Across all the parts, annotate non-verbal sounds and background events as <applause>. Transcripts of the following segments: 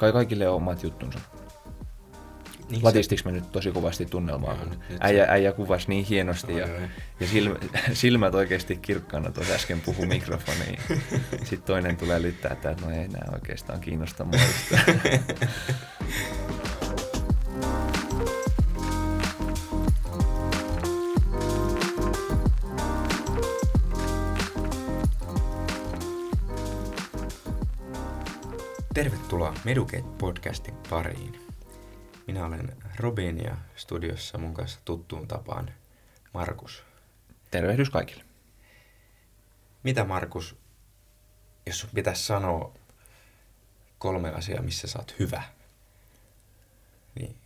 kai kaikille on omat juttunsa. Niin Latistiks me nyt tosi kovasti tunnelmaa, kun äijä, äijä kuvasi niin hienosti ja, ja silmä, <laughs> silmät oikeasti kirkkaana tuossa äsken puhu mikrofoniin. <laughs> Sitten toinen tulee lyttää, että no ei enää oikeastaan kiinnosta mua <laughs> Tervetuloa Medukate-podcastin pariin. Minä olen Robin ja studiossa mun kanssa tuttuun tapaan Markus. Tervehdys kaikille. Mitä Markus, jos sun pitäisi sanoa kolme asiaa, missä sä oot hyvä, niin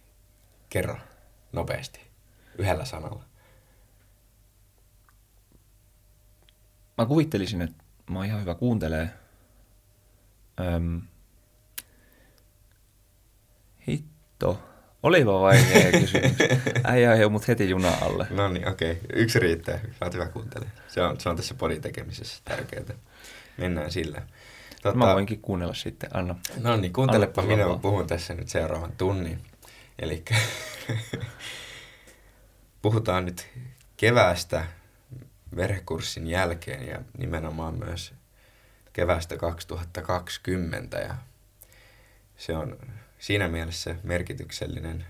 kerro nopeasti, yhdellä sanalla. Mä kuvittelisin, että mä oon ihan hyvä kuuntelee. Öm, Hitto. Olipa vaikea kysymys. <laughs> Äijä ajoi mut heti juna alle. No niin, okei. Okay. Yksi riittää. Saat hyvä kuuntele. Se on, se on tässä podin tekemisessä tärkeää. Mennään sillä. Tota, Mä voinkin kuunnella sitten. Anna. No niin, kuuntelepa. Anna minä puhun tässä nyt seuraavan tunnin. Eli <laughs> puhutaan nyt keväästä verhekurssin jälkeen ja nimenomaan myös keväästä 2020. Ja se on siinä mielessä merkityksellinen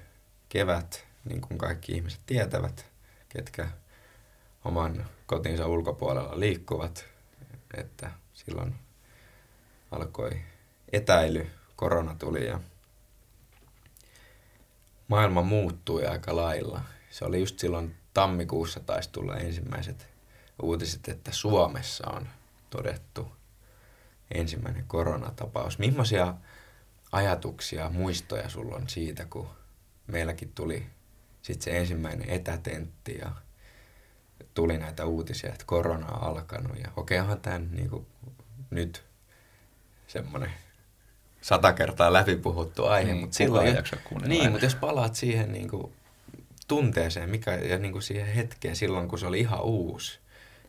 kevät, niin kuin kaikki ihmiset tietävät, ketkä oman kotinsa ulkopuolella liikkuvat, että silloin alkoi etäily, korona tuli ja maailma muuttui aika lailla. Se oli just silloin tammikuussa taisi tulla ensimmäiset uutiset, että Suomessa on todettu ensimmäinen koronatapaus. Millaisia ajatuksia, muistoja sulla on siitä, kun meilläkin tuli sitten se ensimmäinen etätentti ja tuli näitä uutisia, että korona on alkanut. Ja okei, onhan tämän niin kuin, nyt semmoinen sata kertaa läpipuhuttu aihe, niin, mutta silloin... Ei jaksa niin, mutta jos palaat siihen niin kuin, tunteeseen mikä, ja niin kuin siihen hetkeen silloin, kun se oli ihan uusi,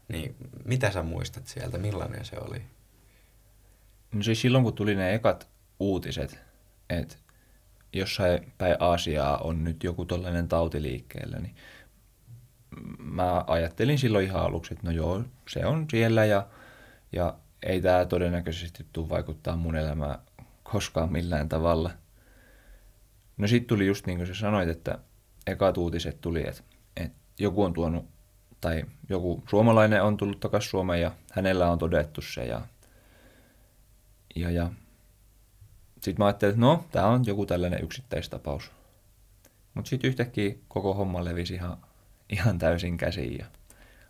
niin mitä sä muistat sieltä, millainen se oli? No siis silloin, kun tuli ne ekat uutiset, että jossain päin Aasiaa on nyt joku tällainen tauti liikkeellä, niin mä ajattelin silloin ihan aluksi, että no joo, se on siellä ja, ja ei tämä todennäköisesti tule vaikuttaa mun elämään koskaan millään tavalla. No sitten tuli just niin kuin sä sanoit, että ekat uutiset tuli, että, että joku on tuonut, tai joku suomalainen on tullut takaisin Suomeen ja hänellä on todettu se ja, ja, ja sitten mä ajattelin, että no, tämä on joku tällainen yksittäistapaus. Mutta sitten yhtäkkiä koko homma levisi ihan, ihan täysin käsiin ja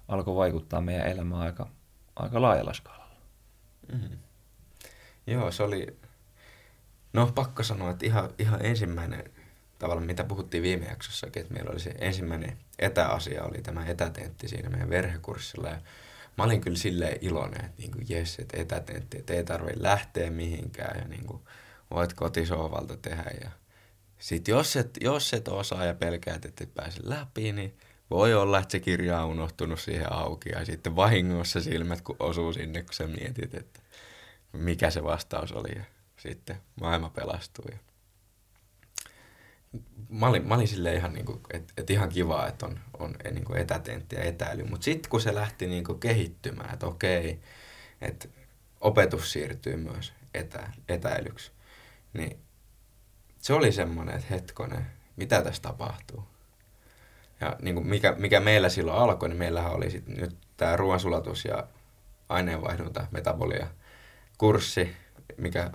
alkoi vaikuttaa meidän elämään aika, aika laajalla skaalalla. Mm-hmm. Joo, se oli, no pakko sanoa, että ihan, ihan ensimmäinen tavallaan, mitä puhuttiin viime jaksossakin, että meillä oli se ensimmäinen etäasia, oli tämä etätentti siinä meidän verhekurssilla. Ja mä olin kyllä silleen iloinen, että niin kuin, jes, että etätentti, että ei tarvitse lähteä mihinkään ja niin kuin, voit kotisohvalta tehdä. Ja sitten jos et, jos et osaa ja pelkäät, että et pääse läpi, niin voi olla, että se kirja on unohtunut siihen auki ja sitten vahingossa silmät kun osuu sinne, kun sä mietit, että mikä se vastaus oli ja sitten maailma pelastui. Mä olin, mä olin silleen ihan, niin kuin, että, että ihan kiva, että on, on niin kuin etätentti ja etäily, mutta sitten kun se lähti niin kuin kehittymään, että okei, että opetus siirtyy myös etä, etäilyksi, niin se oli semmoinen, että hetkonen, mitä tässä tapahtuu. Ja niin kuin mikä, mikä meillä silloin alkoi, niin meillähän oli sit nyt tämä ruoansulatus ja aineenvaihdunta, metabolia kurssi, mikä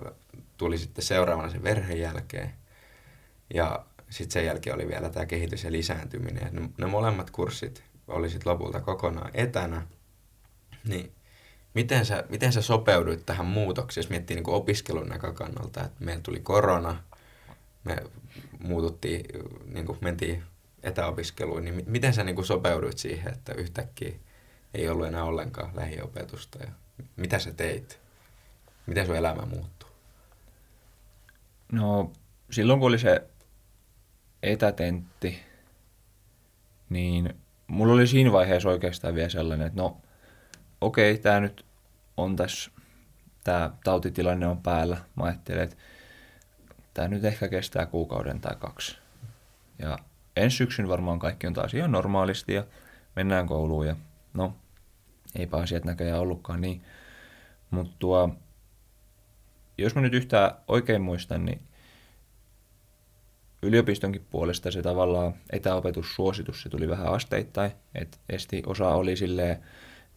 tuli sitten seuraavana sen verhen jälkeen. Ja sitten sen jälkeen oli vielä tämä kehitys ja lisääntyminen. Ne, ne molemmat kurssit oli sitten lopulta kokonaan etänä. Niin Miten sä, miten sä sopeuduit tähän muutokseen, jos miettii niin opiskelun näkökannalta, että meillä tuli korona, me muututtiin, niin kuin mentiin etäopiskeluun, niin miten sä niin kuin sopeuduit siihen, että yhtäkkiä ei ollut enää ollenkaan lähiopetusta ja mitä sä teit? Miten sun elämä muuttui? No silloin kun oli se etätentti, niin mulla oli siinä vaiheessa oikeastaan vielä sellainen, että no okei, okay, tämä nyt on tässä, tämä tautitilanne on päällä. Mä ajattelin, että tämä nyt ehkä kestää kuukauden tai kaksi. Ja ensi syksyn varmaan kaikki on taas ihan normaalisti ja mennään kouluun ja no, eipä asiat näköjään ollutkaan niin. Mutta jos mä nyt yhtään oikein muistan, niin yliopistonkin puolesta se tavallaan etäopetussuositus, se tuli vähän asteittain, että esti osa oli silleen,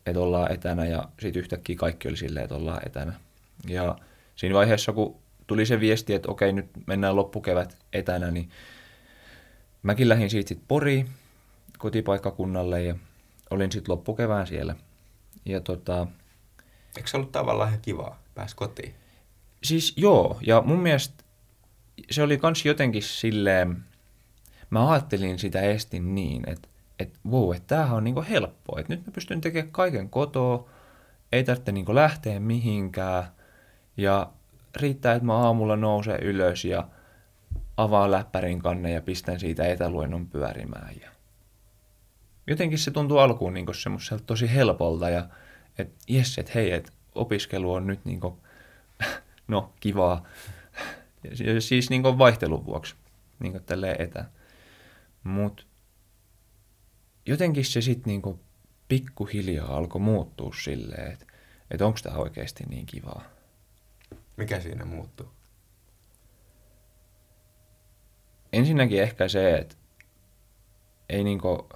että ollaan etänä ja sitten yhtäkkiä kaikki oli silleen, että ollaan etänä. Ja siinä vaiheessa, kun tuli se viesti, että okei, nyt mennään loppukevät etänä, niin mäkin lähdin siitä sitten Poriin kotipaikkakunnalle ja olin sitten loppukevään siellä. Ja tota, Eikö se ollut tavallaan ihan kivaa, pääs kotiin? Siis joo, ja mun mielestä se oli kans jotenkin silleen, mä ajattelin sitä estin niin, että et, wow, että tämähän on niinku helppoa, että nyt mä pystyn tekemään kaiken kotoa, ei tarvitse niinku lähteä mihinkään, ja riittää, että mä aamulla nousen ylös ja avaan läppärin kanne ja pistän siitä etäluennon pyörimään. Ja jotenkin se tuntuu alkuun niin semmoiselta tosi helpolta ja että jes, että hei, että opiskelu on nyt niin kuin, <laughs> no kivaa. Ja siis niin kuin vaihtelun vuoksi, niin kuin tälleen etä. Mutta jotenkin se sitten niin pikkuhiljaa alkoi muuttua silleen, että, että onko tämä oikeasti niin kivaa. Mikä siinä muuttuu? Ensinnäkin ehkä se, että ei, niinku,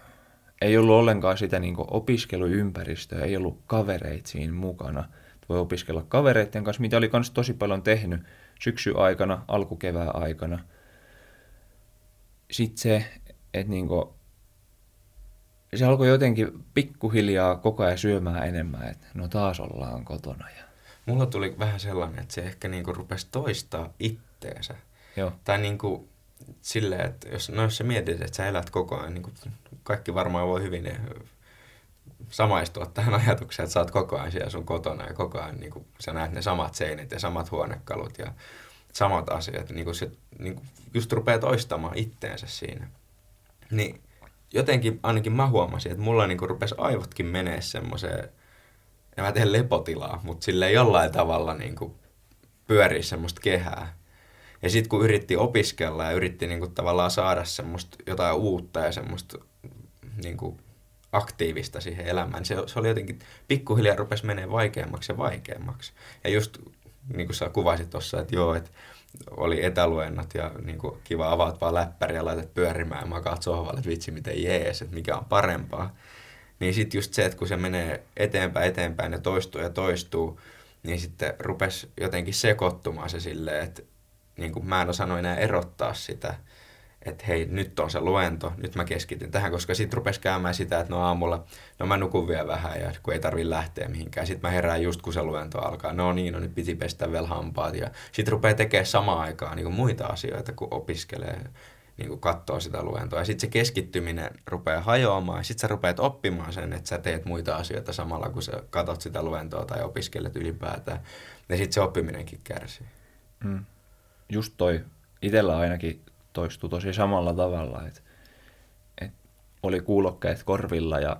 ei ollut ollenkaan sitä niinku opiskeluympäristöä, ei ollut kavereita siinä mukana. Voi opiskella kavereiden kanssa, mitä oli myös tosi paljon tehnyt syksy aikana, alkukevään aikana. Sitten se, että niinku, se alkoi jotenkin pikkuhiljaa koko ajan syömään enemmän, että no taas ollaan kotona. Ja... Mulla tuli vähän sellainen, että se ehkä niinku rupesi toistaa itteensä. Joo. Tai niinku silleen, että jos, no jos sä mietit, että sä elät koko ajan, niin kuin kaikki varmaan voi hyvin samaistua tähän ajatukseen, että sä oot koko ajan siellä sun kotona ja koko ajan niin kuin, sä näet ne samat seinät ja samat huonekalut ja samat asiat, niin kuin se niin kuin just rupeaa toistamaan itteensä siinä. Niin jotenkin ainakin mä huomasin, että mulla niin kuin rupesi aivotkin menee semmoiseen, en mä tee lepotilaa, mutta silleen jollain tavalla niin kuin pyörii semmoista kehää. Ja sitten kun yritti opiskella ja yritti niin kuin tavallaan saada semmoista jotain uutta ja semmoista niin kuin aktiivista siihen elämään, niin se, se oli jotenkin pikkuhiljaa rupesi menee vaikeammaksi ja vaikeammaksi. Ja just niin kuin sä kuvasit tuossa, että joo, että oli etäluennot ja niin kuin, kiva avaat vaan läppäri ja laitat pyörimään ja makaat sohvalle, että vitsi miten jees, että mikä on parempaa. Niin sitten just se, että kun se menee eteenpäin eteenpäin ja toistuu ja toistuu, niin sitten rupesi jotenkin sekoittumaan se silleen, että niin kuin mä en osannut enää erottaa sitä, että hei, nyt on se luento, nyt mä keskityn tähän, koska sitten rupesi käymään sitä, että no aamulla, no mä nukun vielä vähän ja kun ei tarvi lähteä mihinkään. Sitten mä herään just kun se luento alkaa, no niin, no nyt piti pestä vielä hampaat ja sitten rupeaa tekemään samaan aikaan niin muita asioita, kun opiskelee, niin kuin katsoo sitä luentoa. Ja sitten se keskittyminen rupeaa hajoamaan ja sitten sä rupeat oppimaan sen, että sä teet muita asioita samalla, kun sä katot sitä luentoa tai opiskelet ylipäätään. Ja sitten se oppiminenkin kärsii. Mm just toi itsellä ainakin toistui tosi samalla tavalla, että, että oli kuulokkeet korvilla ja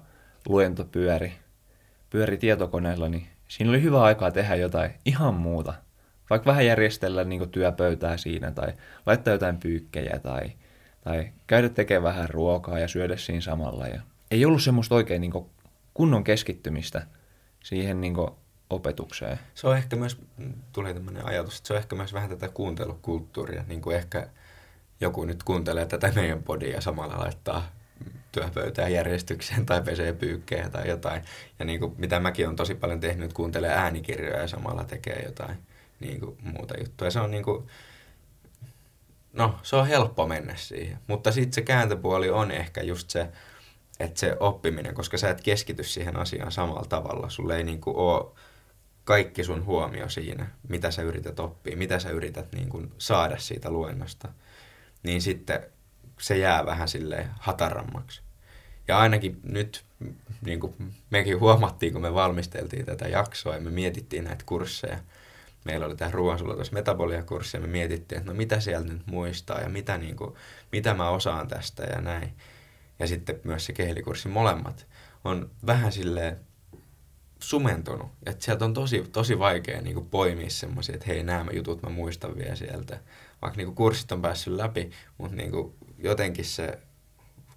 luento pyöri, pyöri tietokoneella, niin siinä oli hyvä aikaa tehdä jotain ihan muuta. Vaikka vähän järjestellä niin työpöytää siinä tai laittaa jotain pyykkejä tai, tai käydä tekemään vähän ruokaa ja syödä siinä samalla. Ja ei ollut semmoista oikein niin kunnon keskittymistä siihen niin opetukseen. Se on ehkä myös, tuli tämmöinen ajatus, että se on ehkä myös vähän tätä kuuntelukulttuuria, niin kuin ehkä joku nyt kuuntelee tätä meidän podia ja samalla laittaa työpöytään järjestykseen tai pesee pyykkejä tai jotain. Ja niin kuin, mitä mäkin olen tosi paljon tehnyt, kuuntelee äänikirjoja ja samalla tekee jotain niin kuin, muuta juttua. Se on niin kuin, no, se on helppo mennä siihen. Mutta sitten se kääntöpuoli on ehkä just se, että se oppiminen, koska sä et keskity siihen asiaan samalla tavalla. Sulle ei niin kuin ole kaikki sun huomio siinä, mitä sä yrität oppia, mitä sä yrität niin kuin saada siitä luennosta, niin sitten se jää vähän sille hatarammaksi. Ja ainakin nyt, niin kuin mekin huomattiin, kun me valmisteltiin tätä jaksoa ja me mietittiin näitä kursseja, meillä oli tämä ruoansulatus metabolia-kurssi ja me mietittiin, että no mitä sieltä nyt muistaa ja mitä, niin kuin, mitä mä osaan tästä ja näin. Ja sitten myös se kehlikurssi, molemmat on vähän silleen sumentunut. Että sieltä on tosi, tosi vaikea niin kuin poimia semmoisia, että hei, nämä jutut mä muistan vielä sieltä. Vaikka niin kuin kurssit on päässyt läpi, mutta niin kuin jotenkin se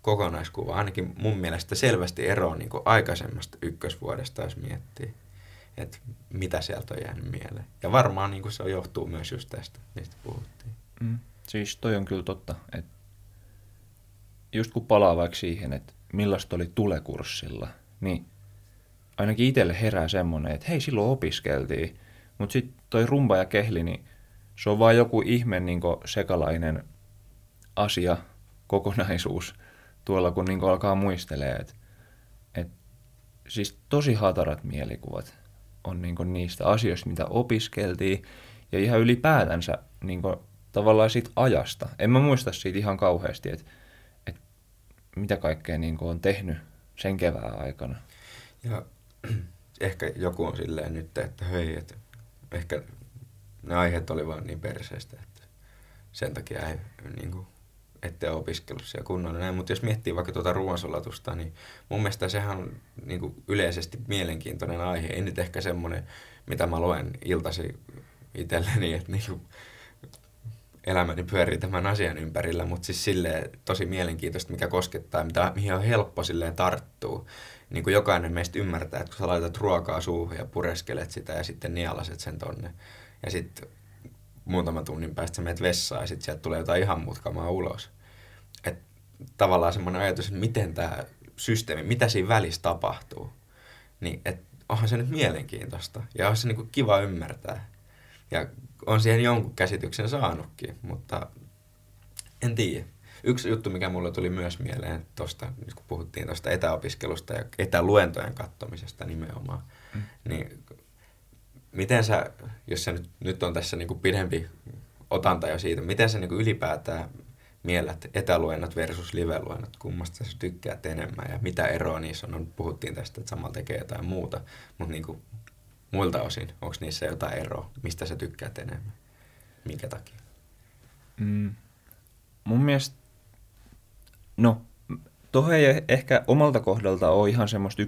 kokonaiskuva ainakin mun mielestä selvästi eroaa niin kuin aikaisemmasta ykkösvuodesta, jos miettii, että mitä sieltä on jäänyt mieleen. Ja varmaan niin kuin se johtuu myös just tästä, mistä puhuttiin. Mm. Siis toi on kyllä totta, että just kun palaa vaikka siihen, että millaista oli tulekurssilla, niin ainakin itselle herää semmoinen, että hei, silloin opiskeltiin, mutta sitten toi rumba ja kehli, niin se on vaan joku ihme niin sekalainen asia, kokonaisuus tuolla, kun niin alkaa muistelee, että et, siis tosi hatarat mielikuvat on niin niistä asioista, mitä opiskeltiin, ja ihan ylipäätänsä niin tavallaan siitä ajasta. En mä muista siitä ihan kauheasti, että, että mitä kaikkea niin on tehnyt sen kevään aikana. Ja <clears throat> ehkä joku on silleen nyt, että hei, että ehkä ne aiheet oli vaan niin perseestä, että sen takia ei niin kuin, ettei opiskellut siellä kunnolla näin. Mutta jos miettii vaikka tuota ruoansulatusta, niin mun mielestä sehän on niin kuin yleisesti mielenkiintoinen aihe. Ei nyt ehkä semmoinen, mitä mä luen iltasi itselleni, <laughs> että niin kuin elämäni pyörii tämän asian ympärillä, mutta siis tosi mielenkiintoista, mikä koskettaa, mitä, mihin on helppo silleen tarttua. Niin kuin jokainen meistä ymmärtää, että kun sä laitat ruokaa suuhun ja pureskelet sitä ja sitten nialaset sen tonne. Ja sitten muutaman tunnin päästä sä menet vessaan ja sitten sieltä tulee jotain ihan mutkamaa ulos. Et tavallaan semmoinen ajatus, että miten tämä systeemi, mitä siinä välissä tapahtuu. Niin et onhan se nyt mielenkiintoista ja on se niinku kiva ymmärtää. Ja on siihen jonkun käsityksen saanutkin, mutta en tiedä. Yksi juttu, mikä mulle tuli myös mieleen tuosta, kun puhuttiin tuosta etäopiskelusta ja etäluentojen kattomisesta nimenomaan, mm. niin miten sä, jos sä nyt, nyt on tässä niin kuin pidempi otanta jo siitä, miten sä niin kuin ylipäätään miellät etäluennot versus live-luennot, kummasta sä tykkäät enemmän ja mitä eroa niissä on? No, puhuttiin tästä, että samalla tekee jotain muuta, mutta niin kuin muilta osin, onko niissä jotain eroa, mistä sä tykkäät enemmän? Minkä takia? Mm, mun mielestä, no, tuohon ei ehkä omalta kohdalta ole ihan semmoista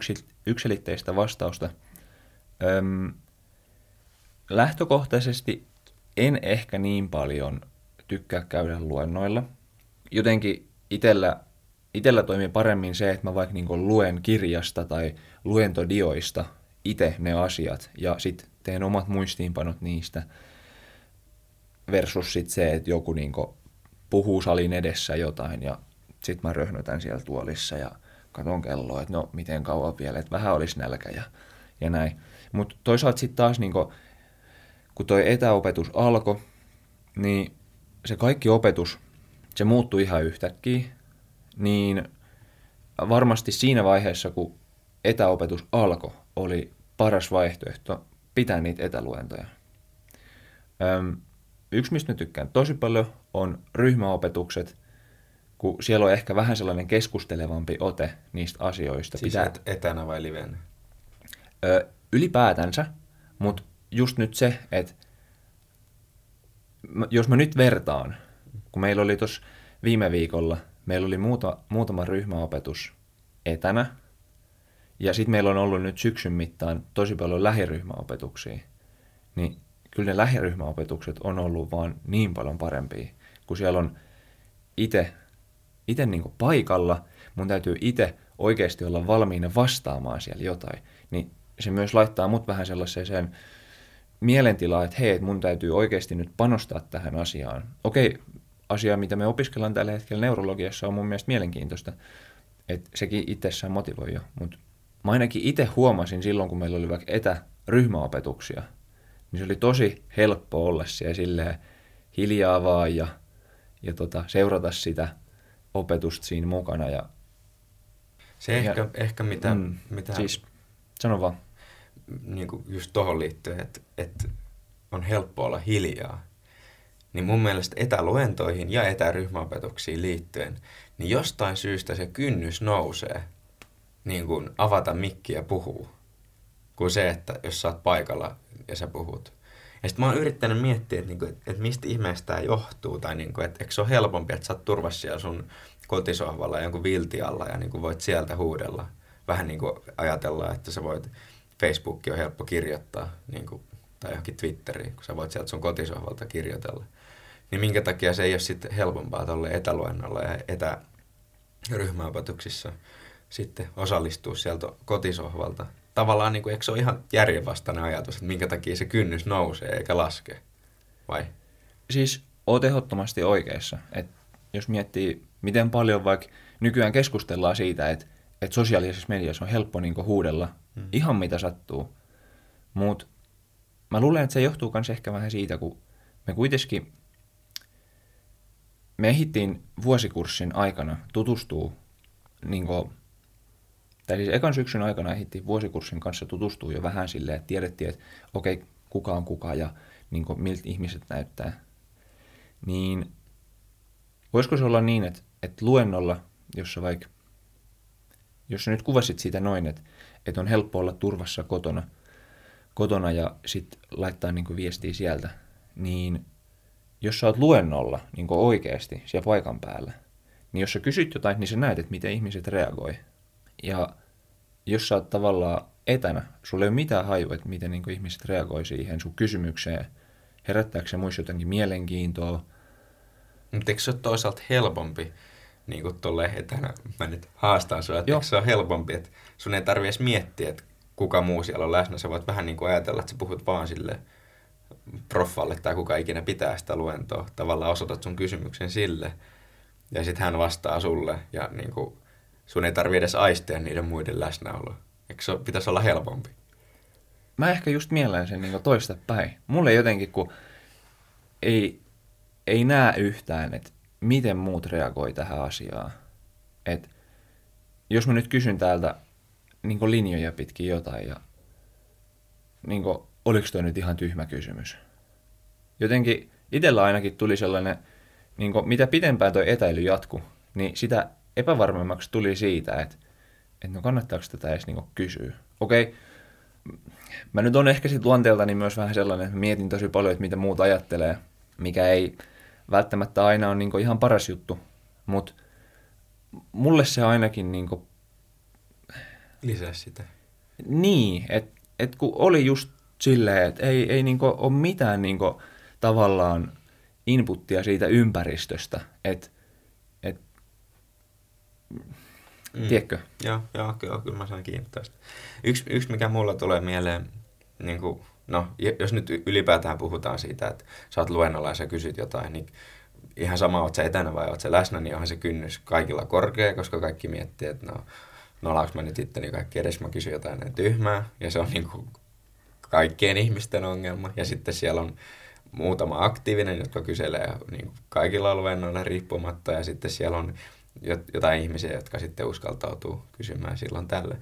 yksilitteistä vastausta. Öm, lähtökohtaisesti en ehkä niin paljon tykkää käydä luennoilla. Jotenkin itellä, itellä toimii paremmin se, että mä vaikka niin luen kirjasta tai luentodioista itse ne asiat ja sitten teen omat muistiinpanot niistä versus sit se, että joku niin puhuu salin edessä jotain ja sitten mä röhnötän siellä tuolissa ja katon kelloa, että no miten kauan vielä, että vähän olisi nälkä ja, ja näin. Mutta toisaalta sitten taas niin kun toi etäopetus alkoi, niin se kaikki opetus, se muuttui ihan yhtäkkiä, niin varmasti siinä vaiheessa, kun etäopetus alkoi, oli paras vaihtoehto pitää niitä etäluentoja. Öm, yksi, mistä mä tykkään tosi paljon, on ryhmäopetukset, kun siellä on ehkä vähän sellainen keskustelevampi ote niistä asioista. Siis pitää... etänä vai livenä? Ö, ylipäätänsä, mutta just nyt se, että jos mä nyt vertaan, kun meillä oli tuossa viime viikolla, meillä oli muuta, muutama ryhmäopetus etänä, ja sitten meillä on ollut nyt syksyn mittaan tosi paljon lähiryhmäopetuksia, niin kyllä ne lähiryhmäopetukset on ollut vaan niin paljon parempia, kun siellä on itse ite niinku paikalla, mun täytyy itse oikeasti olla valmiina vastaamaan siellä jotain, niin se myös laittaa mut vähän sellaiseen mielentilaa, että hei, että mun täytyy oikeasti nyt panostaa tähän asiaan. Okei, asia, mitä me opiskellaan tällä hetkellä neurologiassa, on mun mielestä mielenkiintoista, että sekin itsessään motivoi jo, mutta mä ainakin itse huomasin silloin, kun meillä oli vaikka etäryhmäopetuksia, niin se oli tosi helppo olla siellä silleen hiljaa vaan ja, ja tota, seurata sitä opetusta siinä mukana. Ja, se ehkä, ja, ehkä mitä, mm, mitä... Siis, sano vaan niin kuin just tuohon liittyen, että, että on helppo olla hiljaa, niin mun mielestä etäluentoihin ja etäryhmäopetuksiin liittyen, niin jostain syystä se kynnys nousee niin kuin avata mikkiä ja puhuu, kuin se, että jos sä oot paikalla ja sä puhut. Ja sitten mä oon yrittänyt miettiä, että, niinku, että, että mistä ihmeestä tämä johtuu, tai niinku, että eikö se ole helpompi, että sä oot turvassa siellä sun kotisohvalla jonkun vilti alla ja niinku voit sieltä huudella. Vähän niin kuin ajatellaan, että sä voit Facebook on helppo kirjoittaa, niin kuin, tai johonkin Twitteriin, kun sä voit sieltä sun kotisohvalta kirjoitella. Niin minkä takia se ei ole sitten helpompaa tuolle etäluennolla ja etäryhmäopetuksissa sitten osallistua sieltä kotisohvalta. Tavallaan, niin kuin, eikö se ole ihan järjenvastainen ajatus, että minkä takia se kynnys nousee eikä laske, vai? Siis oot ehdottomasti oikeassa. Et jos miettii, miten paljon vaikka nykyään keskustellaan siitä, että, että sosiaalisessa mediassa on helppo niin huudella mm. ihan mitä sattuu. Mutta mä luulen, että se johtuu myös ehkä vähän siitä, kun me kuitenkin me ehdittiin vuosikurssin aikana tutustua, niin kuin, tai siis ekan syksyn aikana ehdittiin vuosikurssin kanssa tutustua jo vähän silleen, että tiedettiin, että okei, okay, kuka on kuka ja niin kuin, miltä ihmiset näyttää. Niin voisiko se olla niin, että, että luennolla, jossa vaikka, jos sä nyt kuvasit siitä noin, että, että on helppo olla turvassa kotona, kotona ja sitten laittaa niin viestiä sieltä, niin jos sä oot luennolla niin oikeasti siellä paikan päällä, niin jos sä kysyt jotain, niin sä näet, että miten ihmiset reagoi. Ja jos sä oot tavallaan etänä, sulla ei ole mitään hajua, että miten niin ihmiset reagoi siihen sun kysymykseen, herättääkö se muista jotenkin mielenkiintoa. Mutta eikö se ole toisaalta helpompi, niin kuin tuolle etänä, mä nyt haastan sua, että se ole helpompi, että sun ei tarvi edes miettiä, että kuka muu siellä on läsnä, sä voit vähän niin kuin ajatella, että sä puhut vaan sille proffalle tai kuka ikinä pitää sitä luentoa. Tavallaan osoitat sun kysymyksen sille ja sitten hän vastaa sulle ja niin kuin, sun ei tarvi edes aistia niiden muiden läsnäoloa. Eikö se pitäisi olla helpompi? Mä ehkä just mielen sen niin toista päin. Mulle jotenkin, kun ei, ei näe yhtään, että miten muut reagoi tähän asiaan. Et jos mä nyt kysyn täältä niin linjoja pitkin jotain ja niin kuin, oliko toi nyt ihan tyhmä kysymys. Jotenkin itsellä ainakin tuli sellainen, niin kuin, mitä pitempään toi etäily jatku, niin sitä epävarmemmaksi tuli siitä, että, että no kannattaako tätä edes niin kysyä. Okei, mä nyt on ehkä sitten luonteeltani myös vähän sellainen, että mietin tosi paljon, että mitä muut ajattelee, mikä ei välttämättä aina ole niin ihan paras juttu, mutta mulle se ainakin niin kuin... Lisää sitä. Niin, että et kun oli just silleen, että ei, ei niinku ole mitään niinku tavallaan inputtia siitä ympäristöstä, että et, mm. tiedätkö? Joo, joo, kyllä, kyllä mä saan kiinni tästä. Yksi, yksi, mikä mulla tulee mieleen, niin kuin, no, jos nyt ylipäätään puhutaan siitä, että sä oot luennolla ja sä kysyt jotain, niin ihan sama, oot sä etänä vai oot sä läsnä, niin onhan se kynnys kaikilla korkea, koska kaikki miettii, että no, nolaanko mä nyt itteni kaikki edes, mä kysyn jotain tyhmää, ja se on niin kuin kaikkien ihmisten ongelma. Ja sitten siellä on muutama aktiivinen, jotka kyselee niin kaikilla alueilla riippumatta. Ja sitten siellä on jotain ihmisiä, jotka sitten uskaltautuu kysymään silloin tälle.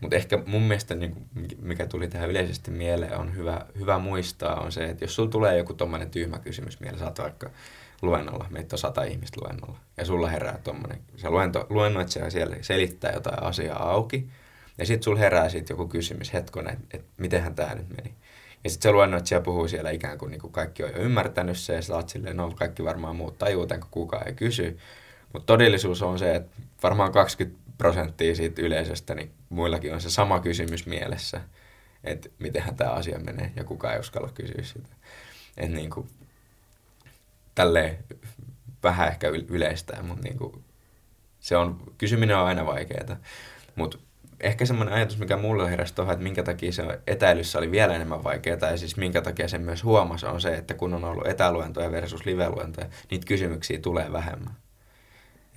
Mutta ehkä mun mielestä, niin mikä tuli tähän yleisesti mieleen, on hyvä, hyvä muistaa, on se, että jos sulla tulee joku tommonen tyhmä kysymys mieleen, saat vaikka luennolla, meitä on sata ihmistä luennolla, ja sulla herää tommonen, se luento, luennoitsija siellä selittää jotain asiaa auki, ja sitten sulla herää sit joku kysymys, hetkonen, että et, mitenhän tämä nyt meni. Ja sitten se luennoitsija puhuu siellä ikään kuin, niin kuin kaikki on jo ymmärtänyt se, ja sä oot silleen, no kaikki varmaan muut tajuu kun kukaan ei kysy. Mutta todellisuus on se, että varmaan 20 prosenttia siitä yleisöstä, niin muillakin on se sama kysymys mielessä, että mitenhän tämä asia menee, ja kukaan ei uskalla kysyä sitä. Että niin kuin, tälleen vähän ehkä yleistää, mutta niin kuin, se on, kysyminen on aina vaikeaa. Mutta ehkä semmoinen ajatus, mikä mulle heräsi tuohon, että minkä takia se etäilyssä oli vielä enemmän vaikeaa, ja siis minkä takia sen myös huomasi, on se, että kun on ollut etäluentoja versus liveluentoja, niitä kysymyksiä tulee vähemmän.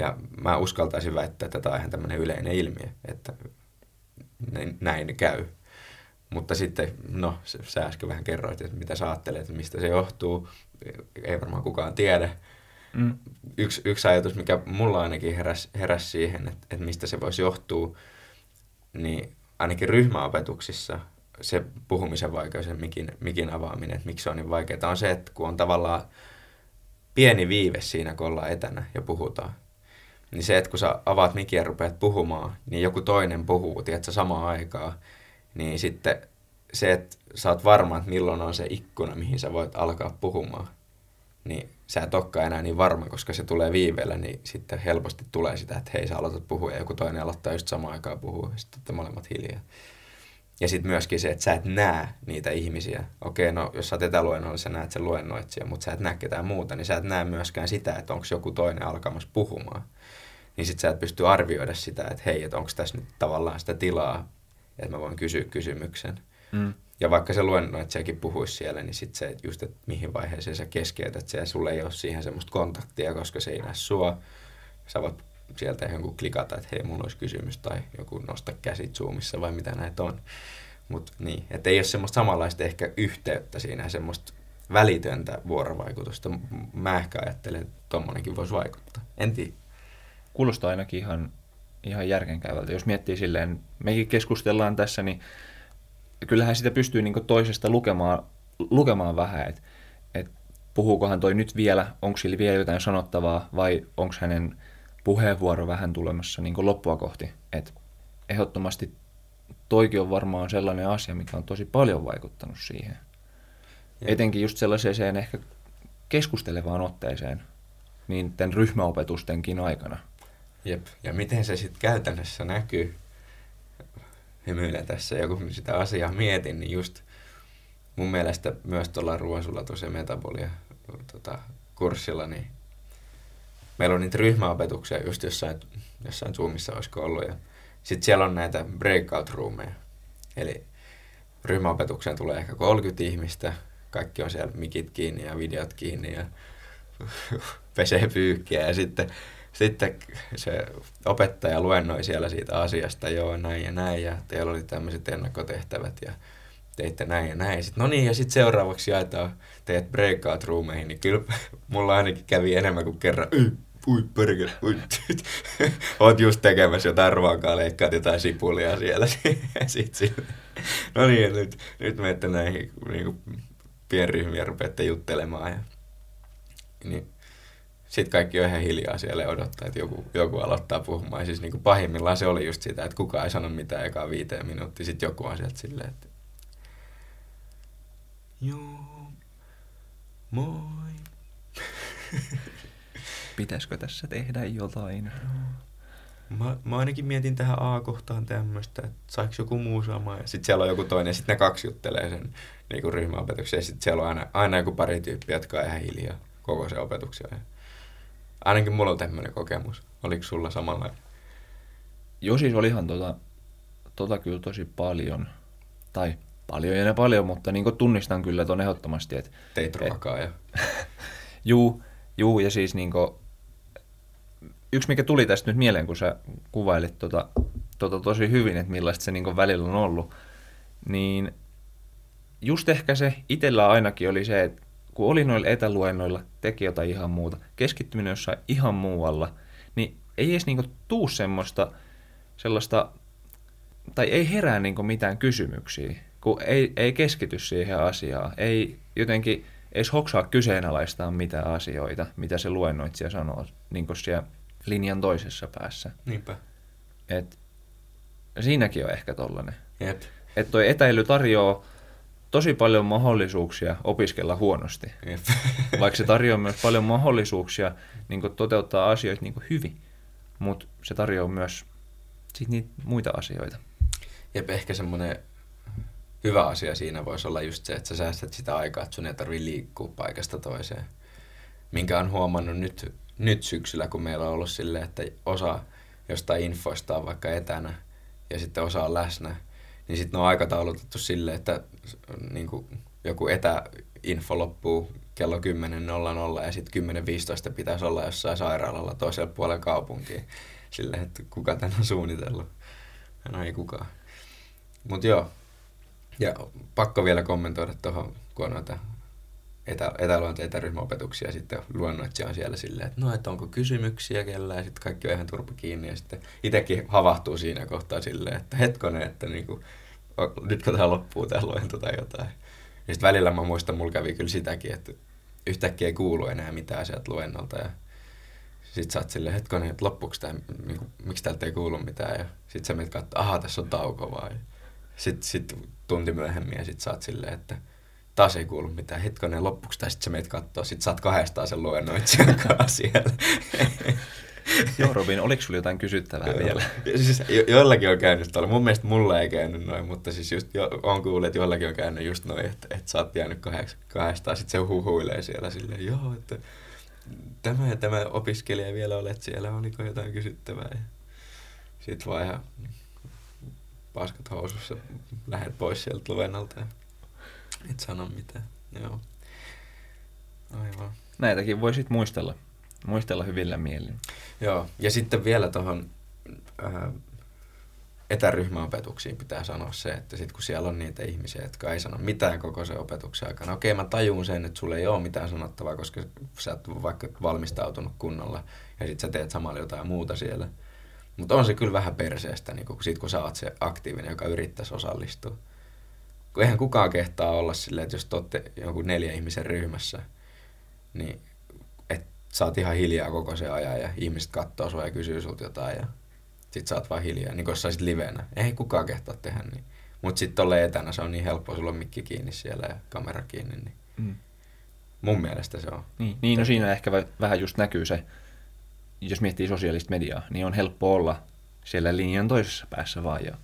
Ja mä uskaltaisin väittää, että tämä on ihan tämmöinen yleinen ilmiö, että näin käy. Mutta sitten, no, sä äsken vähän kerroit, että mitä sä ajattelet, että mistä se johtuu. Ei varmaan kukaan tiedä. Mm. Yksi, yksi ajatus, mikä mulla ainakin heräsi heräs siihen, että, että mistä se voisi johtua, niin ainakin ryhmäopetuksissa se puhumisen vaikeus ja mikin, mikin avaaminen, että miksi se on niin vaikeaa, on se, että kun on tavallaan pieni viive siinä, kun ollaan etänä ja puhutaan, niin se, että kun sä avaat mikin ja rupeat puhumaan, niin joku toinen puhuu, tiedätkö, samaan aikaan, niin sitten se, että sä oot varma, että milloin on se ikkuna, mihin sä voit alkaa puhumaan, niin sä et olekaan enää niin varma, koska se tulee viiveellä, niin sitten helposti tulee sitä, että hei sä aloitat puhua ja joku toinen aloittaa just samaan aikaan puhua ja sitten te molemmat hiljaa. Ja sitten myöskin se, että sä et näe niitä ihmisiä. Okei, no jos sä oot etäluennolla, sä näet sen luennoitsija, mutta sä et näe ketään muuta, niin sä et näe myöskään sitä, että onko joku toinen alkamassa puhumaan. Niin sit sä et pysty arvioida sitä, että hei, että onko tässä nyt tavallaan sitä tilaa, että mä voin kysyä kysymyksen. Mm. Ja vaikka se luennoitsijakin puhuisi siellä, niin sitten se just, että mihin vaiheeseen sä keskeytät se ja sulle ei ole siihen semmoista kontaktia, koska se ei näe sua. Sä voit sieltä jonkun klikata, että hei, mulla olisi kysymys tai joku nosta käsit Zoomissa vai mitä näitä on. Mutta niin, että ei ole semmoista samanlaista ehkä yhteyttä siinä, semmoista välitöntä vuorovaikutusta. Mä ehkä ajattelen, että tommonenkin voisi vaikuttaa. En tiedä. Kuulostaa ainakin ihan, ihan järkenkäyvältä. Jos miettii silleen, mekin keskustellaan tässä, niin kyllähän sitä pystyy niin toisesta lukemaan, lukemaan vähän, että et puhuukohan toi nyt vielä, onko sillä vielä jotain sanottavaa vai onko hänen puheenvuoro vähän tulemassa niin loppua kohti. Et ehdottomasti toikin on varmaan sellainen asia, mikä on tosi paljon vaikuttanut siihen. Ja. Etenkin just sellaiseen ehkä keskustelevaan otteeseen, niin tämän ryhmäopetustenkin aikana. Jep, ja miten se sitten käytännössä näkyy? hymyilen tässä ja kun sitä asiaa mietin, niin just mun mielestä myös tuolla ruoansulatus- ja metabolia tota, kurssilla, niin meillä on niitä ryhmäopetuksia just jossain, jossain Zoomissa olisiko ollut. Sitten siellä on näitä breakout roomeja. Eli ryhmäopetukseen tulee ehkä 30 ihmistä, kaikki on siellä mikit kiinni ja videot kiinni ja <laughs> pesee pyykkiä ja sitten sitten se opettaja luennoi siellä siitä asiasta, joo näin ja näin, ja teillä oli tämmöiset ennakkotehtävät, ja teitte näin ja näin. Sitten, no niin, ja sitten seuraavaksi jaetaan teidät breakout roomeihin, niin kyllä <laughs> mulla ainakin kävi enemmän kuin kerran, ui perkele, ui. <laughs> Oot just tekemässä jotain ruokaa, leikkaat jotain sipulia siellä. <laughs> Sitten no niin, nyt, nyt menette näihin niin kuin, pienryhmiä rupeatte juttelemaan. Ja, niin sitten kaikki on ihan hiljaa siellä ja odottaa, että joku, joku aloittaa puhumaan. Ja siis niin kuin pahimmillaan se oli just sitä, että kukaan ei sano mitään ekaa viiteen minuuttia. Sitten joku on sieltä silleen, että joo, moi. <laughs> Pitäisikö tässä tehdä jotain? Mä, mä ainakin mietin tähän A-kohtaan tämmöistä, että saiko joku muu sama. Ja sitten siellä on joku toinen, ja sitten ne kaksi juttelee sen niin ryhmäopetuksen. Ja sitten siellä on aina, aina joku pari tyyppiä, jotka on ihan hiljaa koko se opetuksen ajan. Ainakin mulla on tämmöinen kokemus. Oliko sulla samanlainen? Joo, siis olihan tota, tota kyllä tosi paljon. Tai paljon ja paljon, mutta niin tunnistan kyllä ton ehdottomasti. Että, Teit ruokaa ja... <laughs> juu, juu, ja siis niin kuin, yksi mikä tuli tästä nyt mieleen, kun sä kuvailit tota, tota tosi hyvin, että millaista se niin välillä on ollut, niin just ehkä se itsellä ainakin oli se, että kun oli noilla etäluennoilla, teki jotain ihan muuta, keskittyminen jossain ihan muualla, niin ei edes niinku tuu semmoista, sellaista, tai ei herää niinku mitään kysymyksiä, kun ei, ei keskity siihen asiaan, ei jotenkin edes hoksaa kyseenalaistaa mitään asioita, mitä se luennoitsija sanoo niin siellä linjan toisessa päässä. Niinpä. Et, siinäkin on ehkä tollanen. Jep. Että toi etäily tarjoaa tosi paljon mahdollisuuksia opiskella huonosti. Jep. <laughs> Vaikka se tarjoaa myös paljon mahdollisuuksia niin toteuttaa asioita niin hyvin, mutta se tarjoaa myös sit niitä muita asioita. Jep, ehkä semmoinen hyvä asia siinä voisi olla just se, että sä säästät sitä aikaa, että sun ei tarvitse liikkua paikasta toiseen. Minkä on huomannut nyt, nyt syksyllä, kun meillä on ollut silleen, että osa jostain infoista on vaikka etänä ja sitten osa on läsnä, niin sitten ne on aikataulutettu silleen, että niin kuin joku etäinfo loppuu kello 10.00 ja sitten 10.15 pitäisi olla jossain sairaalalla toisella puolella kaupunkia. Silleen, että kuka tämän on suunnitellut. No ei kukaan. Mutta joo. Ja pakko vielä kommentoida tuohon, kun on noita etä, etäluonte- etäryhmäopetuksia ja sitten luennoitsija on siellä silleen, että no, että onko kysymyksiä kellään ja sitten kaikki on ihan turpa kiinni ja sitten itsekin havahtuu siinä kohtaa silleen, että hetkonen, että niinku, nyt kun tämä loppuu tämä luento tai jotain. Ja sitten välillä mä muistan, mulla kävi kyllä sitäkin, että yhtäkkiä ei kuulu enää mitään sieltä luennolta ja sitten sä oot silleen, hetkonen, että loppuuko tämä, niinku, miksi täältä ei kuulu mitään ja sitten sä menet katsoa, aha, tässä on tauko vaan. Sitten sit tunti myöhemmin ja sitten sä oot silleen, että taas ei kuulu mitään. Hetkonen, loppuksi tai sitten sä meet kattoo, sit saat kahdestaan sen luennoitsijan <laughs> kanssa siellä. <laughs> Joo, Robin, oliko sulla jotain kysyttävää vielä? Ja <laughs> siis jo, joillakin on käynyt tuolla. Mun mielestä mulla ei käynyt noin, mutta siis just jo, on kuullut, että joillakin on käynyt just noin, että, että sä oot jäänyt kahdesta, kahdestaan. Sitten se huhuilee siellä silleen, joo, että tämä ja tämä opiskelija vielä olet siellä, oliko jotain kysyttävää. Ja sit vaan ihan paskat housussa lähdet pois sieltä luvennalta ja et sano mitään. Joo. Aivan. Näitäkin voi sitten muistella, muistella hyvillä mielin. Joo, ja sitten vielä tuohon äh, etäryhmäopetuksiin pitää sanoa se, että sit kun siellä on niitä ihmisiä, jotka ei sano mitään koko sen opetuksen aikana, okei mä tajun sen, että sulle ei ole mitään sanottavaa, koska sä et vaikka valmistautunut kunnolla ja sit sä teet samalla jotain muuta siellä. Mutta on se kyllä vähän perseestä, niin kun, sit kun sä oot se aktiivinen, joka yrittäisi osallistua. Kun eihän kukaan kehtaa olla silleen, että jos te olette jonkun neljä ihmisen ryhmässä, niin sä oot ihan hiljaa koko se ajan ja ihmiset katsoo sua ja kysyy sulta jotain ja sit sä oot vaan hiljaa, niin kuin sä livenä. Ei kukaan kehtaa tehdä niin. Mutta sitten tolle etänä se on niin helppoa, sulla on mikki kiinni siellä ja kamera kiinni, niin mm. mun mielestä se on. Niin, niin no siinä ehkä vähän just näkyy se, jos miettii sosiaalista mediaa, niin on helppo olla siellä linjan toisessa päässä vaan ja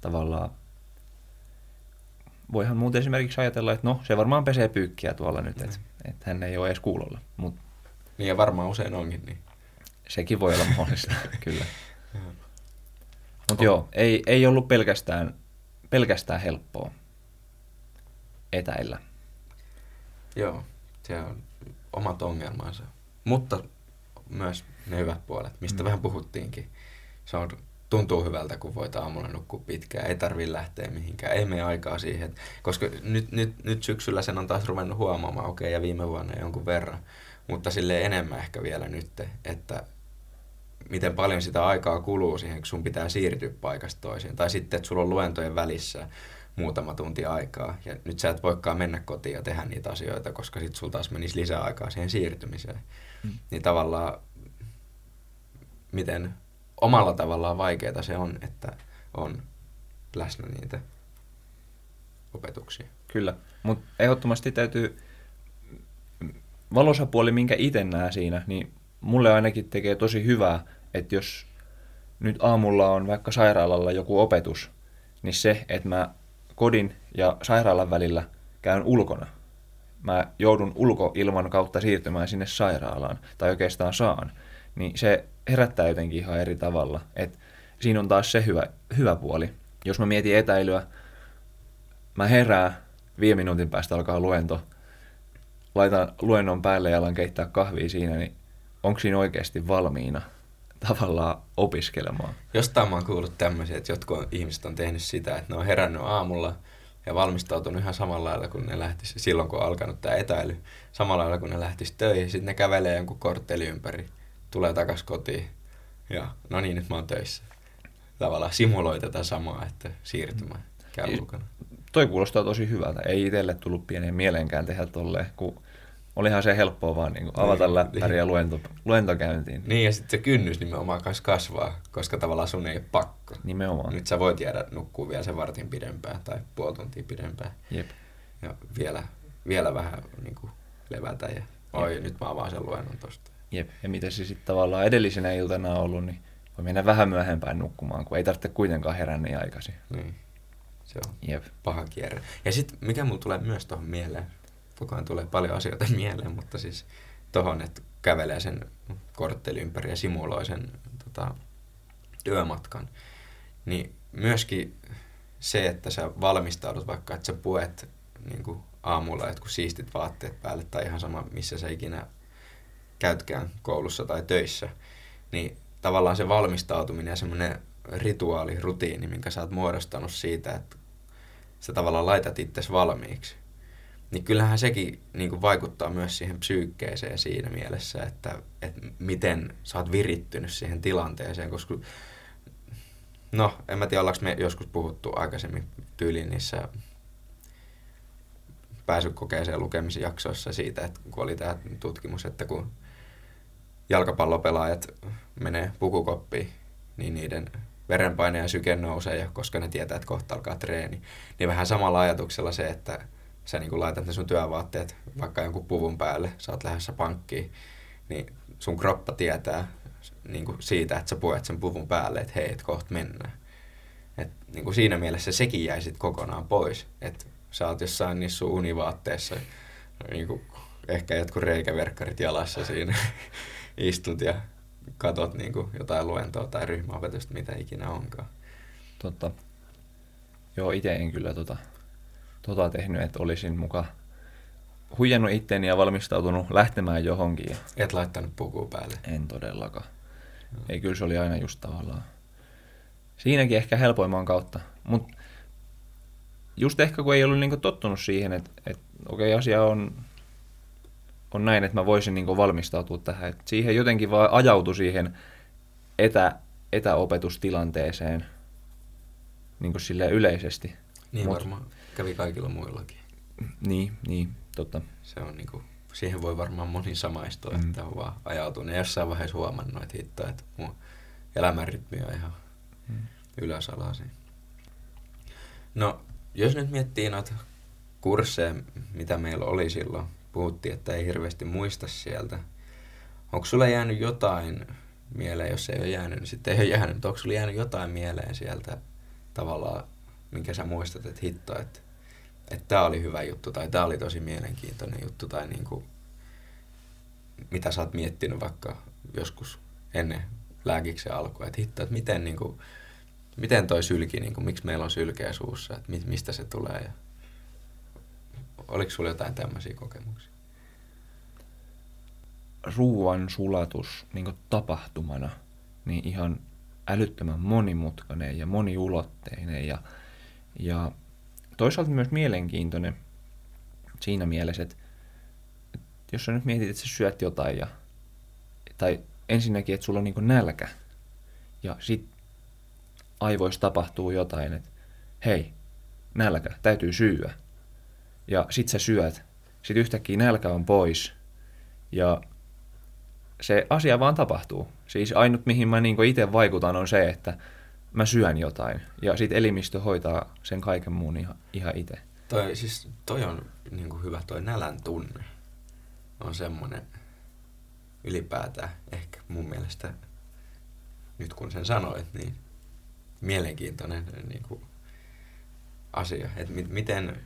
tavallaan voihan muuten esimerkiksi ajatella, että no se varmaan pesee pyykkiä tuolla nyt, että mm. et hän ei ole edes kuulolla. Mut niin ja varmaan usein onkin niin. Sekin voi olla mahdollista, <laughs> kyllä. Mutta joo, ei, ei ollut pelkästään, pelkästään helppoa etäillä. Joo, se on omat ongelmansa. Mutta myös ne hyvät puolet, mistä mm. vähän puhuttiinkin. Se on, tuntuu hyvältä, kun voit aamulla nukkua pitkään, ei tarvi lähteä mihinkään, ei mene aikaa siihen. Koska nyt, nyt, nyt syksyllä sen on taas ruvennut huomaamaan, okei, okay, ja viime vuonna jonkun verran, mutta sille enemmän ehkä vielä nyt, että miten paljon sitä aikaa kuluu siihen, kun sun pitää siirtyä paikasta toiseen. Tai sitten, että sulla on luentojen välissä muutama tunti aikaa. Ja nyt sä et voikaan mennä kotiin ja tehdä niitä asioita, koska sitten sulla taas menisi lisää aikaa siihen siirtymiseen. Mm. Niin tavallaan, miten omalla tavallaan vaikeaa se on, että on läsnä niitä opetuksia. Kyllä, mutta ehdottomasti täytyy valossa puoli, minkä itse näe siinä, niin mulle ainakin tekee tosi hyvää, että jos nyt aamulla on vaikka sairaalalla joku opetus, niin se, että mä kodin ja sairaalan välillä käyn ulkona. Mä joudun ulkoilman kautta siirtymään sinne sairaalaan, tai oikeastaan saan, niin se herättää jotenkin ihan eri tavalla. Et siinä on taas se hyvä, hyvä puoli. Jos mä mietin etäilyä, mä herään, viime minuutin päästä alkaa luento, laitan luennon päälle ja alan keittää kahvia siinä, niin onko siinä oikeasti valmiina tavallaan opiskelemaan? Jostain mä oon kuullut tämmöisiä, että jotkut ihmiset on tehnyt sitä, että ne on herännyt aamulla ja valmistautunut ihan samalla lailla, kun ne lähtis, silloin kun on alkanut tämä etäily, samalla lailla kun ne lähtis töihin, sitten ne kävelee jonkun kortteli ympäri, tulee takas kotiin ja no niin, nyt mä oon töissä. Tavallaan simuloi tätä samaa, että siirtymä käy ulkona. Toi kuulostaa tosi hyvältä. Ei itselle tullut pieneen mieleenkään tehdä tolleen, kun olihan se helppoa vaan niin kuin avata niin, läppäri ja luento, luentokäyntiin. Niin ja sitten se kynnys nimenomaan kanssa kasvaa, koska tavallaan sun ei ole pakko. Nimenomaan. Nyt sä voit jäädä nukkuu vielä sen vartin pidempään tai puoli tuntia pidempään. Jep. Ja vielä, vielä vähän niin kuin levätä ja oi nyt mä avaan sen luennon tosta. Jep, ja mitä se sitten tavallaan edellisenä iltana on ollut, niin voi mennä vähän myöhempään nukkumaan, kun ei tarvitse kuitenkaan herää niin aikaisin. Niin. Se on Jep. paha kierre. Ja sitten mikä mulla tulee myös tuohon mieleen, koko ajan tulee paljon asioita <laughs> mieleen, mutta siis tohon, että kävelee sen kortteli ympäri ja simuloi sen tota, työmatkan, niin myöskin se, että sä valmistaudut vaikka, että sä puet niin kuin aamulla jotkut siistit vaatteet päälle tai ihan sama, missä sä ikinä käytkään koulussa tai töissä, niin tavallaan se valmistautuminen ja semmoinen rituaali, rutiini, minkä sä oot muodostanut siitä, että sä tavallaan laitat itsesi valmiiksi niin kyllähän sekin niin kuin vaikuttaa myös siihen psyykkeeseen siinä mielessä, että, että miten sä oot virittynyt siihen tilanteeseen, koska no, en mä tiedä, ollaanko me joskus puhuttu aikaisemmin tyyliin niissä pääsykokeeseen lukemisen jaksoissa siitä, että kun oli tämä tutkimus, että kun jalkapallopelaajat menee pukukoppiin, niin niiden verenpaine ja syke nousee, koska ne tietää, että kohta alkaa treeni. Niin vähän samalla ajatuksella se, että sä niin laitat ne sun työvaatteet vaikka jonkun puvun päälle, sä oot lähdössä pankkiin, niin sun kroppa tietää niin kuin siitä, että sä puet sen puvun päälle, että hei, et kohta mennään. Et, niin kuin siinä mielessä sekin jäi sit kokonaan pois. Että sä oot jossain niissä sun univaatteissa, niin kuin ehkä jotkut reikäverkkarit jalassa siinä <laughs> istut ja katot niin kuin jotain luentoa tai ryhmäopetusta, mitä ikinä onkaan. Totta. Joo, itse en kyllä tota, tota tehnyt, että olisin muka huijannut itteeni ja valmistautunut lähtemään johonkin. Ja Et laittanut pukua päälle. en todellakaan. Ei, kyllä se oli aina just tavallaan. Siinäkin ehkä helpoimman kautta. Mutta just ehkä kun ei ollut niinku tottunut siihen, että et, okei okay, asia on, on näin, että mä voisin niinku valmistautua tähän. Et siihen jotenkin vaan ajautui siihen etä, etäopetustilanteeseen niinku silleen yleisesti. Niin Mut- varmaan kävi kaikilla muillakin. Niin, niin, totta. Se on niinku, siihen voi varmaan moni samaistua, Mm. että on vaan ajautunut ja jossain vaiheessa huomannut, että hitto, että mun elämänrytmi on ihan Mm. ylösalaisin. No, jos nyt miettii noita kursseja, mitä meillä oli silloin, puhuttiin, että ei hirveästi muista sieltä. Onko sulle jäänyt jotain mieleen, jos ei ole jäänyt, niin sitten ei ole jäänyt, mutta onko sulle jäänyt jotain mieleen sieltä tavallaan, minkä sä muistat, että hitto, että että tämä oli hyvä juttu tai tämä oli tosi mielenkiintoinen juttu tai niinku, mitä sä oot miettinyt vaikka joskus ennen lääkiksen alkua, että hitto, että miten, niinku, miten toi sylki, niinku, miksi meillä on sylkeä suussa, että mi- mistä se tulee ja oliko sulla jotain tämmöisiä kokemuksia? ruoan sulatus niin tapahtumana niin ihan älyttömän monimutkainen ja moniulotteinen ja, ja toisaalta myös mielenkiintoinen siinä mielessä, että, että jos sä nyt mietit, että sä syöt jotain ja, tai ensinnäkin, että sulla on niin nälkä ja sit aivoissa tapahtuu jotain, että hei, nälkä, täytyy syödä. Ja sit sä syöt, sit yhtäkkiä nälkä on pois ja se asia vaan tapahtuu. Siis ainut, mihin mä niin itse vaikutan, on se, että mä syön jotain. Ja sit elimistö hoitaa sen kaiken muun ihan, ihan itse. Toi, siis, toi on niin kuin hyvä, toi nälän tunne on semmoinen ylipäätään ehkä mun mielestä, nyt kun sen sanoit, niin mielenkiintoinen niin kuin asia. Että mi- miten,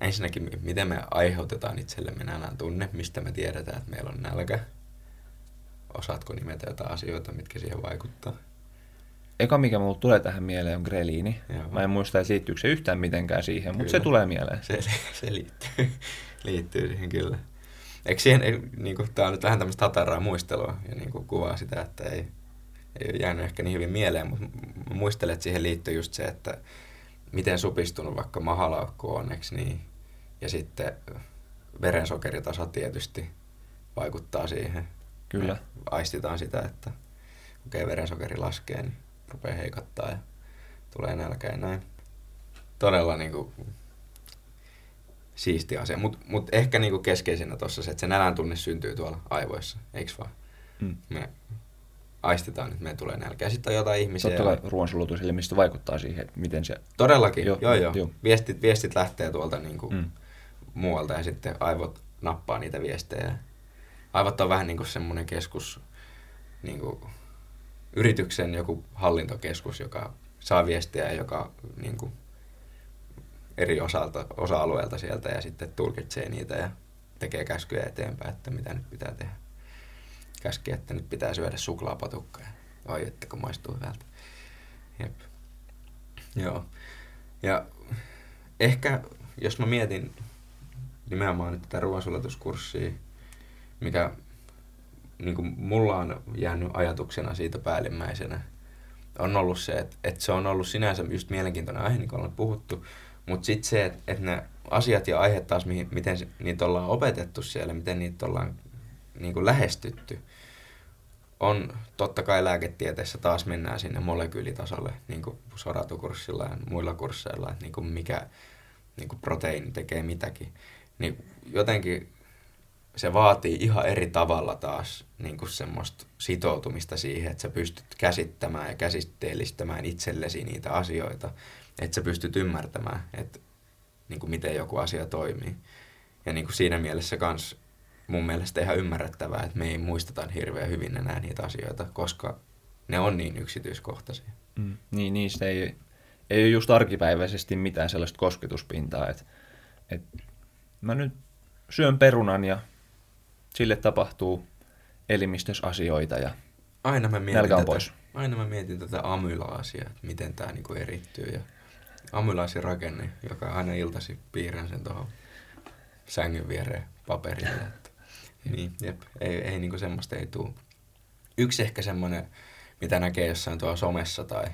ensinnäkin, mi- miten me aiheutetaan itsellemme nälän tunne, mistä me tiedetään, että meillä on nälkä. Osaatko nimetä jotain asioita, mitkä siihen vaikuttaa? Eka, mikä mulle tulee tähän mieleen, on greliini. Joo. Mä en muista, että liittyykö se yhtään mitenkään siihen, mutta se tulee mieleen. Se, se liittyy, <laughs> liittyy siihen kyllä. Eikö siihen, ei, niin kuin, tää on nyt vähän tämmöistä hataraa muistelua ja niin kuin, kuvaa sitä, että ei, ei ole jäänyt ehkä niin hyvin mieleen, mutta muistelen, että siihen liittyy just se, että miten supistunut vaikka mahalaukku on, eikö niin? Ja sitten verensokeritaso tietysti vaikuttaa siihen. Kyllä. Me aistitaan sitä, että okei, verensokeri laskee, niin rupeaa heikottaa ja tulee nälkä ja näin. Todella niin kuin, siisti asia, mutta mut ehkä niin kuin keskeisenä tuossa se, että se nälän tunne syntyy tuolla aivoissa, eikö vaan? Mm. Me aistitaan, että me tulee nälkä. Ja sitten on jotain ihmisiä, Totta kai ruoansulutuselimistö vaikuttaa siihen, että miten se... Todellakin, Joo, joo, joo. joo. Viestit, viestit lähtee tuolta niin kuin Mm. mm. muualta ja sitten aivot nappaa niitä viestejä. Aivot on vähän niin kuin semmoinen keskus, niin kuin yrityksen joku hallintokeskus, joka saa viestejä joka niin kuin eri osalta, osa-alueelta sieltä ja sitten tulkitsee niitä ja tekee käskyjä eteenpäin, että mitä nyt pitää tehdä. Käskee, että nyt pitää syödä suklaapatukkaa. Oi, että kun maistuu hyvältä. Jep. Joo. Ja ehkä, jos mä mietin nimenomaan nyt tätä ruoansulatuskurssia, mikä niin kuin mulla on jäänyt ajatuksena siitä päällimmäisenä, on ollut se, että, että se on ollut sinänsä just mielenkiintoinen aihe, niin kuin ollaan puhuttu, mutta sitten se, että, että ne asiat ja aiheet taas, mihin, miten niitä ollaan opetettu siellä, miten niitä ollaan niin kuin lähestytty, on totta kai lääketieteessä taas mennään sinne molekyylitasolle, niin kuin soratukurssilla ja muilla kursseilla, että niin kuin mikä niin kuin proteiini tekee mitäkin. Niin jotenkin se vaatii ihan eri tavalla taas niin kuin semmoista sitoutumista siihen, että sä pystyt käsittämään ja käsitteellistämään itsellesi niitä asioita, että sä pystyt ymmärtämään, että niin kuin miten joku asia toimii. Ja niin kuin siinä mielessä kans mun mielestä ihan ymmärrettävää, että me ei muisteta hirveän hyvin enää niitä asioita, koska ne on niin yksityiskohtaisia. Mm. Niin, niistä ei, ei ole just arkipäiväisesti mitään sellaista kosketuspintaa, että, että mä nyt syön perunan ja sille tapahtuu elimistössä asioita ja aina mä mietin tätä, pois. Aina mä mietin tätä amyla-asiaa, että miten tämä niinku erittyy. Ja amylaasin rakenne, joka aina iltasi piirrän sen tuohon sängyn viereen paperille. <laughs> Että, niin, jep, ei, ei niinku semmoista ei tule. Yksi ehkä semmoinen, mitä näkee jossain tuolla somessa tai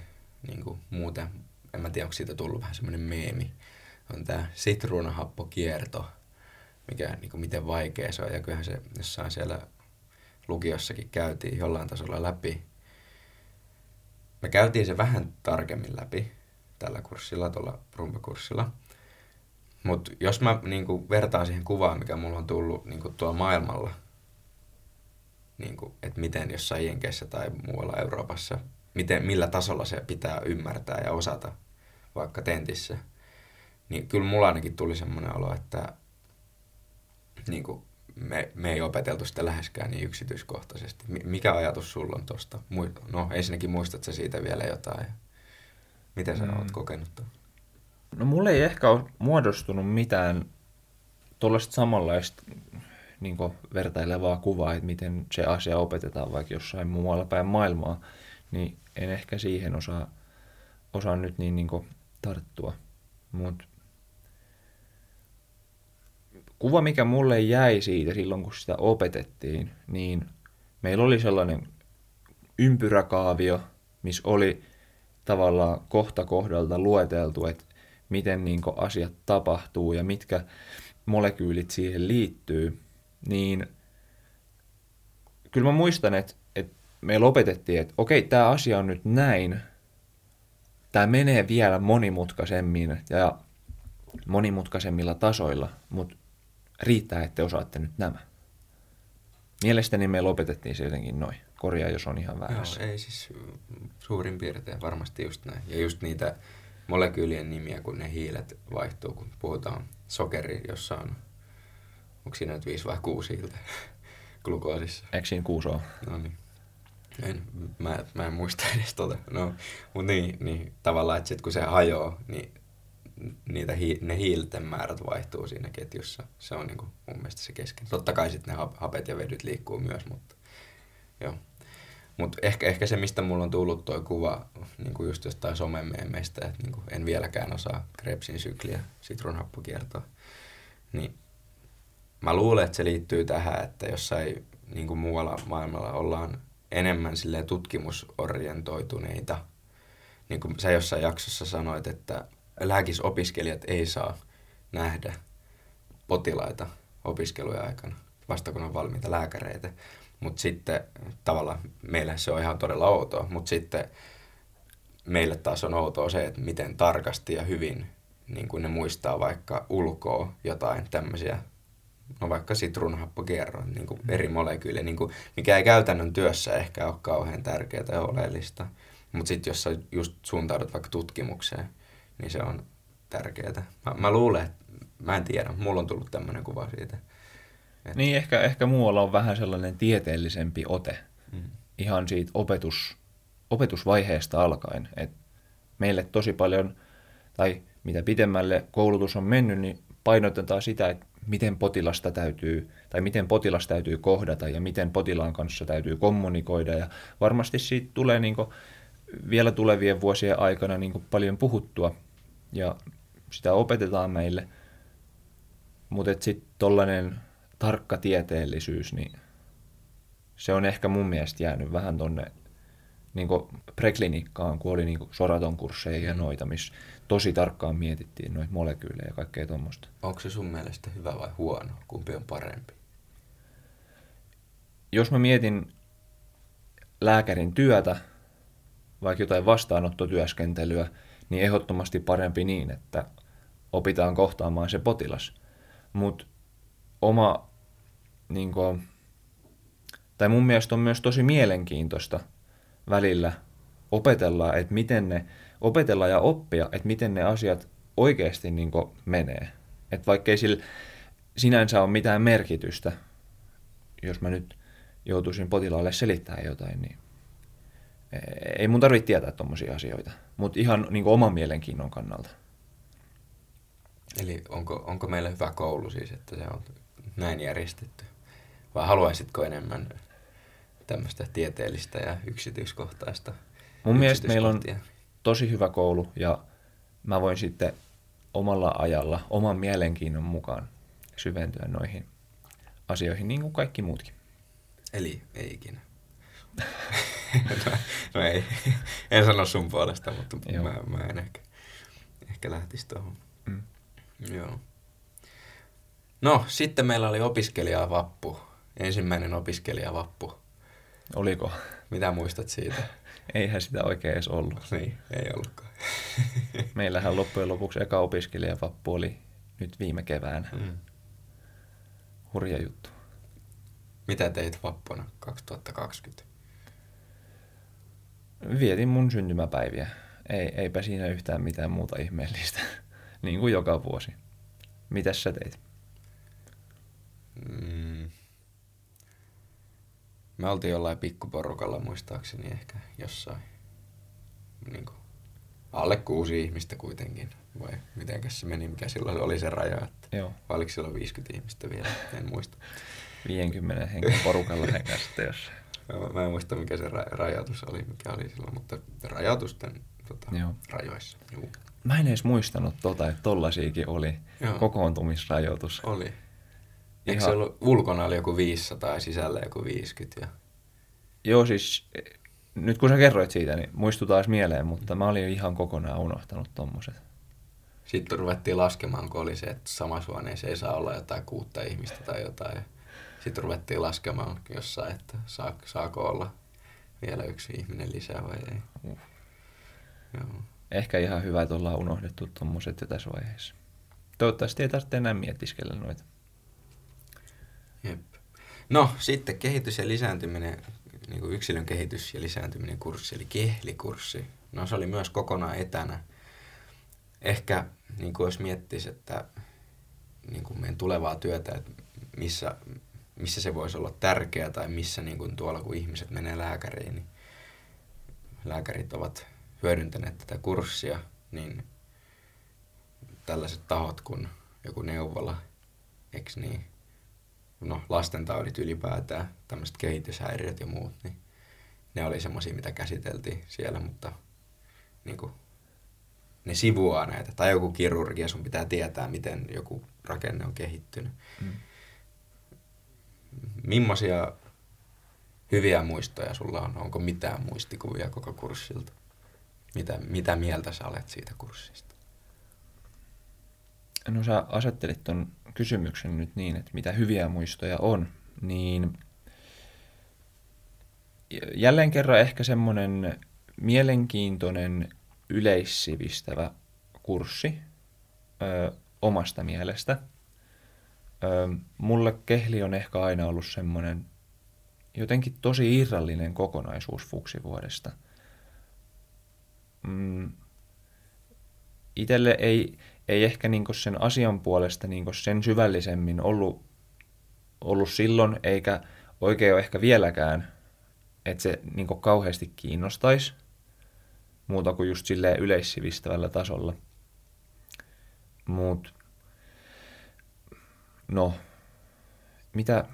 niinku muuten, en mä tiedä, onko siitä tullut vähän semmoinen meemi, on tämä sitruunahappokierto, mikä niinku miten vaikea se on. Ja kyllähän se jossain siellä lukiossakin käytiin jollain tasolla läpi. Me käytiin se vähän tarkemmin läpi tällä kurssilla, tuolla rumbakurssilla. Mutta jos mä niinku vertaan siihen kuvaan, mikä mulla on tullut niinku tuolla maailmalla, niinku, että miten jossain Jenkeissä tai muualla Euroopassa, miten, millä tasolla se pitää ymmärtää ja osata vaikka tentissä, niin kyllä mulla ainakin tuli semmoinen olo, että niinku, me, me ei opeteltu sitä läheskään niin yksityiskohtaisesti. Mikä ajatus sulla on tuosta? No ensinnäkin muistat sä siitä vielä jotain? Miten sä mm. oot kokenut tuon? No mulle ei ehkä ole muodostunut mitään tuollaista samanlaista niin vertailevaa kuvaa, että miten se asia opetetaan vaikka jossain muualla päin maailmaa, niin en ehkä siihen osaa, osaa nyt niin, niin tarttua. Mutta kuva, mikä mulle jäi siitä silloin, kun sitä opetettiin, niin meillä oli sellainen ympyräkaavio, missä oli tavallaan kohta kohdalta lueteltu, että miten niin asiat tapahtuu ja mitkä molekyylit siihen liittyy, niin kyllä mä muistan, että, että meillä opetettiin, että okei, tämä asia on nyt näin, tämä menee vielä monimutkaisemmin ja monimutkaisemmilla tasoilla, mutta riittää, että te osaatte nyt nämä. Mielestäni me lopetettiin se jotenkin noin. Korjaa, jos on ihan väärässä. Joo, ei siis suurin piirtein varmasti just näin. Ja just niitä molekyylien nimiä, kun ne hiilet vaihtuu, kun puhutaan sokeri, jossa on, onko siinä nyt viisi vai kuusi hiiltä <laughs> glukoosissa? Eikö siinä kuusi ole? No niin. En, mä, mä en muista edes tota. No, mutta niin, niin, tavallaan, että sit kun se hajoaa, niin niitä hi, ne hiilten määrät vaihtuu siinä ketjussa. Se on niin kuin mun mielestä se kesken. Totta kai sitten ne hapet ja vedyt liikkuu myös, mutta joo. Mutta ehkä, ehkä se, mistä mulla on tullut tuo kuva niin kuin just jostain somemeemeistä, että niin kuin en vieläkään osaa Krebsin sykliä, sitruunhappokiertoa, niin mä luulen, että se liittyy tähän, että jossain niin kuin muualla maailmalla ollaan enemmän sille tutkimusorientoituneita. Niin kuin sä jossain jaksossa sanoit, että lääkisopiskelijat ei saa nähdä potilaita opiskelujen aikana, vasta kun on valmiita lääkäreitä. Mutta sitten tavallaan meille se on ihan todella outoa, mutta sitten meille taas on outoa se, että miten tarkasti ja hyvin niin kuin ne muistaa vaikka ulkoa jotain tämmöisiä, no vaikka sitruunhappokierron niin kuin eri molekyylejä, niin kuin, mikä ei käytännön työssä ehkä ole kauhean tärkeää ja oleellista. Mutta sitten jos sä just suuntaudut vaikka tutkimukseen, niin se on tärkeää. Mä, mä luulen, että mä en tiedä, mulla on tullut tämmöinen kuva siitä. Että... Niin, ehkä, ehkä muualla on vähän sellainen tieteellisempi ote mm. ihan siitä opetus, opetusvaiheesta alkaen. Et meille tosi paljon, tai mitä pidemmälle koulutus on mennyt, niin painotetaan sitä, että miten potilasta täytyy, tai miten potilas täytyy kohdata ja miten potilaan kanssa täytyy kommunikoida. Ja varmasti siitä tulee niin vielä tulevien vuosien aikana niin paljon puhuttua ja sitä opetetaan meille. Mutta sitten tollainen tarkka tieteellisyys, niin se on ehkä mun mielestä jäänyt vähän tonne niin preklinikkaan, kun oli niin soraton kursseja ja noita, missä tosi tarkkaan mietittiin noita molekyylejä ja kaikkea tuommoista. Onko se sun mielestä hyvä vai huono? Kumpi on parempi? Jos mä mietin lääkärin työtä, vaikka jotain vastaanottotyöskentelyä, niin ehdottomasti parempi niin, että opitaan kohtaamaan se potilas. Mutta oma, niin kuin, tai mun mielestä on myös tosi mielenkiintoista välillä opetella, että miten ne, opetella ja oppia, että miten ne asiat oikeasti niin menee. Että vaikka ei sillä sinänsä ole mitään merkitystä, jos mä nyt joutuisin potilaalle selittämään jotain, niin ei mun tarvitse tietää tuommoisia asioita, mutta ihan niin oman mielenkiinnon kannalta. Eli onko, onko meillä hyvä koulu siis, että se on näin järjestetty? Vai haluaisitko enemmän tämmöistä tieteellistä ja yksityiskohtaista Mun mielestä meillä on tosi hyvä koulu ja mä voin sitten omalla ajalla, oman mielenkiinnon mukaan syventyä noihin asioihin niin kuin kaikki muutkin. Eli ei ikinä. <laughs> no, <laughs> no ei, en sano sun puolesta, mutta mä, mä en ehkä, ehkä lähtisi tuohon. Mm. Joo. No, sitten meillä oli opiskelijavappu. Ensimmäinen opiskelijavappu. Oliko? Mitä muistat siitä? <laughs> Eihän sitä oikein edes ollut. Niin, ei ollutkaan. <laughs> Meillähän loppujen lopuksi eka opiskelijavappu oli nyt viime keväänä. Mm. Hurja juttu. Mitä teit vappuna 2020? Vietin mun syntymäpäiviä. Ei, eipä siinä yhtään mitään muuta ihmeellistä, <laughs> niin kuin joka vuosi. Mitäs sä teit? Mm. Me oltiin jollain pikkuporukalla muistaakseni ehkä jossain. Niin kuin, alle kuusi ihmistä kuitenkin. Vai mitenkäs se meni, mikä silloin oli se raja? Että Joo. Vai oliko silloin 50 ihmistä vielä? En muista. 50 hengen porukalla hengästä jos. Mä en muista, mikä se ra- rajoitus oli, mikä oli silloin, mutta rajoitusten tota, Joo. rajoissa. Juu. Mä en edes muistanut tota, että tollasiakin oli Joo. kokoontumisrajoitus. Oli. Ihan... Eikö se ollut, ulkona oli joku 500 ja sisällä joku 50? Ja... Joo, siis nyt kun sä kerroit siitä, niin muistu taas mieleen, mutta mä olin ihan kokonaan unohtanut tommoset. Sitten ruvettiin laskemaan, kun oli se, että samassa huoneessa ei saa olla jotain kuutta ihmistä tai jotain. Sitten ruvettiin laskemaan jossain, että saa, saako olla vielä yksi ihminen lisää vai ei. Uh. Joo. Ehkä ihan hyvä, että ollaan unohdettu tuommoiset jo tässä vaiheessa. Toivottavasti ei tarvitse enää miettiskellä noita. Jep. No, sitten kehitys ja lisääntyminen, niin kuin yksilön kehitys ja lisääntyminen kurssi, eli kehlikurssi. No, se oli myös kokonaan etänä. Ehkä, niin kuin jos miettisi, että niin kuin meidän tulevaa työtä, että missä, missä se voisi olla tärkeää tai missä niin kuin tuolla kun ihmiset menee lääkäriin, niin lääkärit ovat hyödyntäneet tätä kurssia, niin tällaiset tahot kuin joku neuvola, eikö niin, no lastentaudit ylipäätään, tämmöiset kehityshäiriöt ja muut, niin ne oli semmoisia, mitä käsiteltiin siellä, mutta niin kuin, ne sivuaa näitä. Tai joku kirurgia, sun pitää tietää, miten joku rakenne on kehittynyt. Mm. Millaisia hyviä muistoja sulla on? Onko mitään muistikuvia koko kurssilta? Mitä, mitä mieltä sä olet siitä kurssista? No sä asettelit ton kysymyksen nyt niin, että mitä hyviä muistoja on, niin jälleen kerran ehkä semmoinen mielenkiintoinen yleissivistävä kurssi ö, omasta mielestä. Ö, mulle kehli on ehkä aina ollut semmoinen jotenkin tosi irrallinen kokonaisuus fuksivuodesta. Mm, itelle ei, ei ehkä niin sen asian puolesta niin sen syvällisemmin ollut, ollut silloin, eikä oikein ole ehkä vieläkään, että se niin kauheasti kiinnostaisi muuta kuin just silleen yleissivistävällä tasolla. Mut, no, mitä,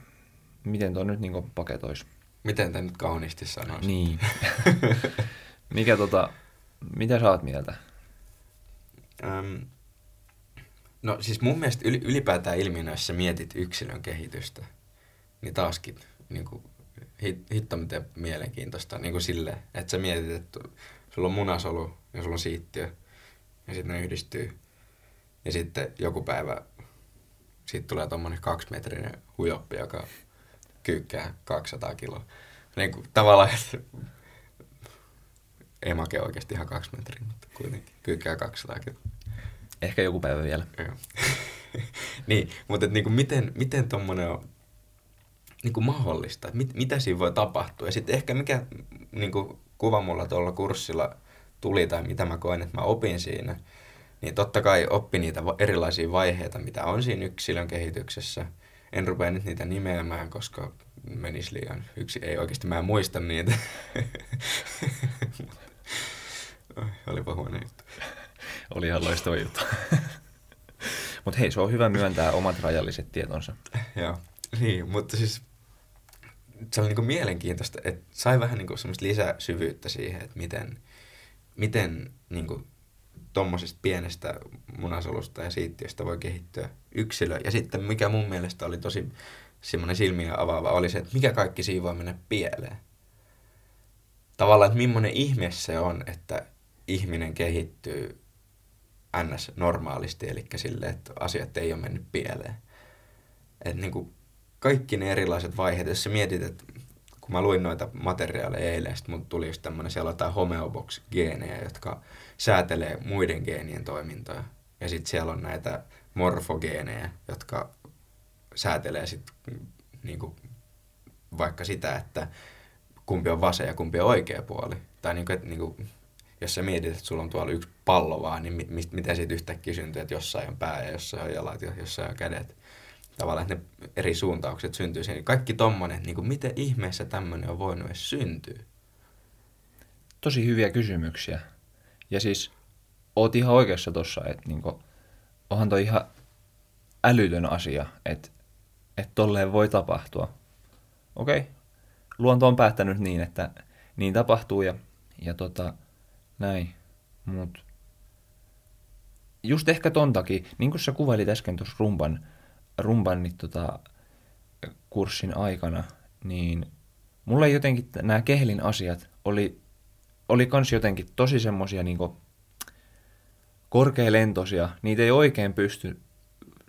miten tuo nyt niin paketoisi? Miten tämä nyt kauniisti sanoisi? Niin. <laughs> Mikä tota, mitä sä oot mieltä? Öm, no siis mun mielestä ylipäätään ilmiönä, jos sä mietit yksilön kehitystä, niin taaskin niin kuin, hitto miten mielenkiintoista niin kuin sille, että sä mietit, että sulla on munasolu ja sulla on siittiö ja sitten ne yhdistyy. Ja sitten joku päivä siitä tulee tommonen kaksimetrinen hujoppi, joka kyykkää 200 kiloa. Niin kuin, tavallaan, että ei make oikeasti ihan kaksi metriä, mutta kuitenkin kyykkää 200 kiloa. Ehkä joku päivä vielä. <laughs> niin, mutta et, niinku, miten, miten tuommoinen on niinku, mahdollista? Mit, mitä siinä voi tapahtua? Ja sitten ehkä mikä niinku, kuva mulla tuolla kurssilla tuli tai mitä mä koen, että mä opin siinä, niin totta kai oppi niitä erilaisia vaiheita, mitä on siinä yksilön kehityksessä. En rupea nyt niitä nimeämään, koska menisi liian yksi. Ei oikeasti, mä en muista niitä. <laughs> Olipa huono juttu. Oli ihan loistava juttu. <laughs> Mutta hei, se on hyvä myöntää omat rajalliset tietonsa. <laughs> Joo, niin, mutta siis se oli niinku mielenkiintoista, että sai vähän niinku semmoista lisää syvyyttä siihen, että miten, miten niinku tuommoisesta pienestä munasolusta ja siittiöstä voi kehittyä yksilö. Ja sitten mikä mun mielestä oli tosi semmoinen silmiä avaava, oli se, että mikä kaikki siinä voi mennä pieleen. Tavallaan, että millainen ihme se on, että ihminen kehittyy ns. normaalisti, eli sille, että asiat ei ole mennyt pieleen. Että niin kuin kaikki ne erilaiset vaiheet, jos sä mietit, että kun mä luin noita materiaaleja eilen, sitten mun tuli just tämmöinen, siellä on jotain homeobox-geenejä, jotka säätelee muiden geenien toimintoja. Ja sitten siellä on näitä morfogeenejä, jotka säätelee sitten niin kuin, vaikka sitä, että kumpi on vasen ja kumpi on oikea puoli. Tai niin kuin, että, niin kuin, jos sä mietit, että sulla on tuolla yksi pallo vaan, niin mi- miten siitä yhtäkkiä syntyy, että jossain on pää ja jossain on jalat ja jossain on kädet. Tavallaan, että ne eri suuntaukset syntyy siihen. Kaikki tommonen, niin kuin, miten ihmeessä tämmöinen on voinut edes syntyä? Tosi hyviä kysymyksiä. Ja siis oot ihan oikeassa tossa, että niinku, onhan toi ihan älytön asia, että et tolleen voi tapahtua. Okei, okay. luonto on päättänyt niin, että niin tapahtuu ja, ja tota, näin. Mut just ehkä ton takia, niin kuin sä kuvailit äsken tuossa rumban, rumban niin tota, kurssin aikana, niin mulla jotenkin nämä kehlin asiat oli, oli kans jotenkin tosi semmosia niinku korkealentoisia. Niitä ei oikein pysty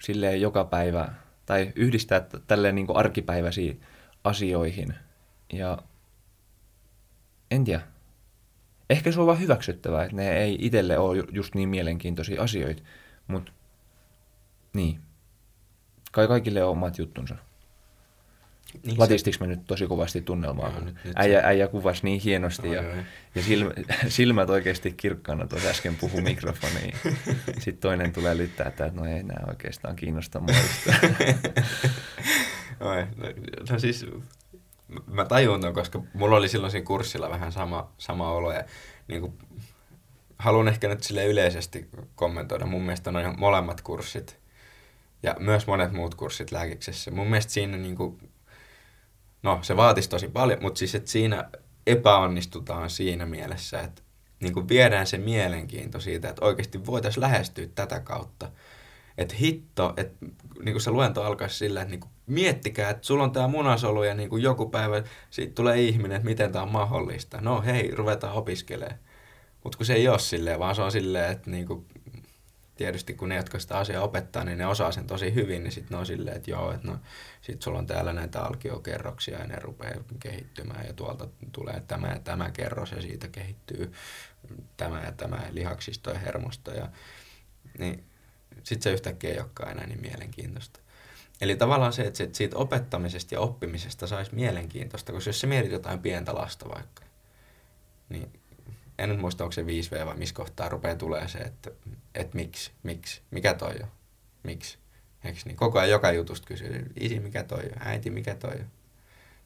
silleen joka päivä tai yhdistää tälleen niinku arkipäiväisiin asioihin. Ja en tiedä. Ehkä se on vaan hyväksyttävää, että ne ei itselle ole ju- just niin mielenkiintoisia asioita, mutta niin. Kai kaikille on omat juttunsa. Niin Latistiks mä nyt tosi kovasti tunnelmaa? Kun nyt- nyt äijä, se- äijä kuvasi niin hienosti Oi, ja, oi. ja silmä, <laughs> silmät oikeasti kirkkaana tuossa äsken puhu <laughs> mikrofoniin. Sitten toinen tulee lyttää, että no ei nää oikeastaan kiinnosta yhtään. <laughs> Oi, no, no siis mä tajun ton, koska mulla oli silloin siinä kurssilla vähän sama, sama olo ja niin kuin, haluan ehkä nyt sille yleisesti kommentoida. Mun mielestä noin molemmat kurssit ja myös monet muut kurssit lääkiksessä. Mun mielestä siinä niin kuin, no se vaatisi tosi paljon, mutta siis että siinä epäonnistutaan siinä mielessä, että niin kuin viedään se mielenkiinto siitä, että oikeasti voitaisiin lähestyä tätä kautta. Että hitto, että niin kuin se luento alkaisi sillä, että niin kuin miettikää, että sulla on tämä munasolu ja niin kuin joku päivä siitä tulee ihminen, että miten tämä on mahdollista. No hei, ruvetaan opiskelemaan. Mutta kun se ei ole silleen, vaan se on silleen, että niin kuin, tietysti kun ne, jotka sitä asiaa opettaa, niin ne osaa sen tosi hyvin, niin sitten ne on silleen, että joo, että no sit sulla on täällä näitä alkiokerroksia ja ne rupeaa kehittymään ja tuolta tulee tämä ja tämä kerros ja siitä kehittyy tämä ja tämä lihaksisto ja hermosto ja niin sitten se yhtäkkiä ei olekaan enää niin mielenkiintoista. Eli tavallaan se, että siitä opettamisesta ja oppimisesta saisi mielenkiintoista, koska jos sä mietit jotain pientä lasta vaikka, niin en muista, onko se 5V vai missä kohtaa rupeaa tulee se, että, että miksi, miksi, mikä toi on, miksi. Eiks niin? Koko ajan joka jutusta kysyy, isi mikä toi on, äiti mikä toi on.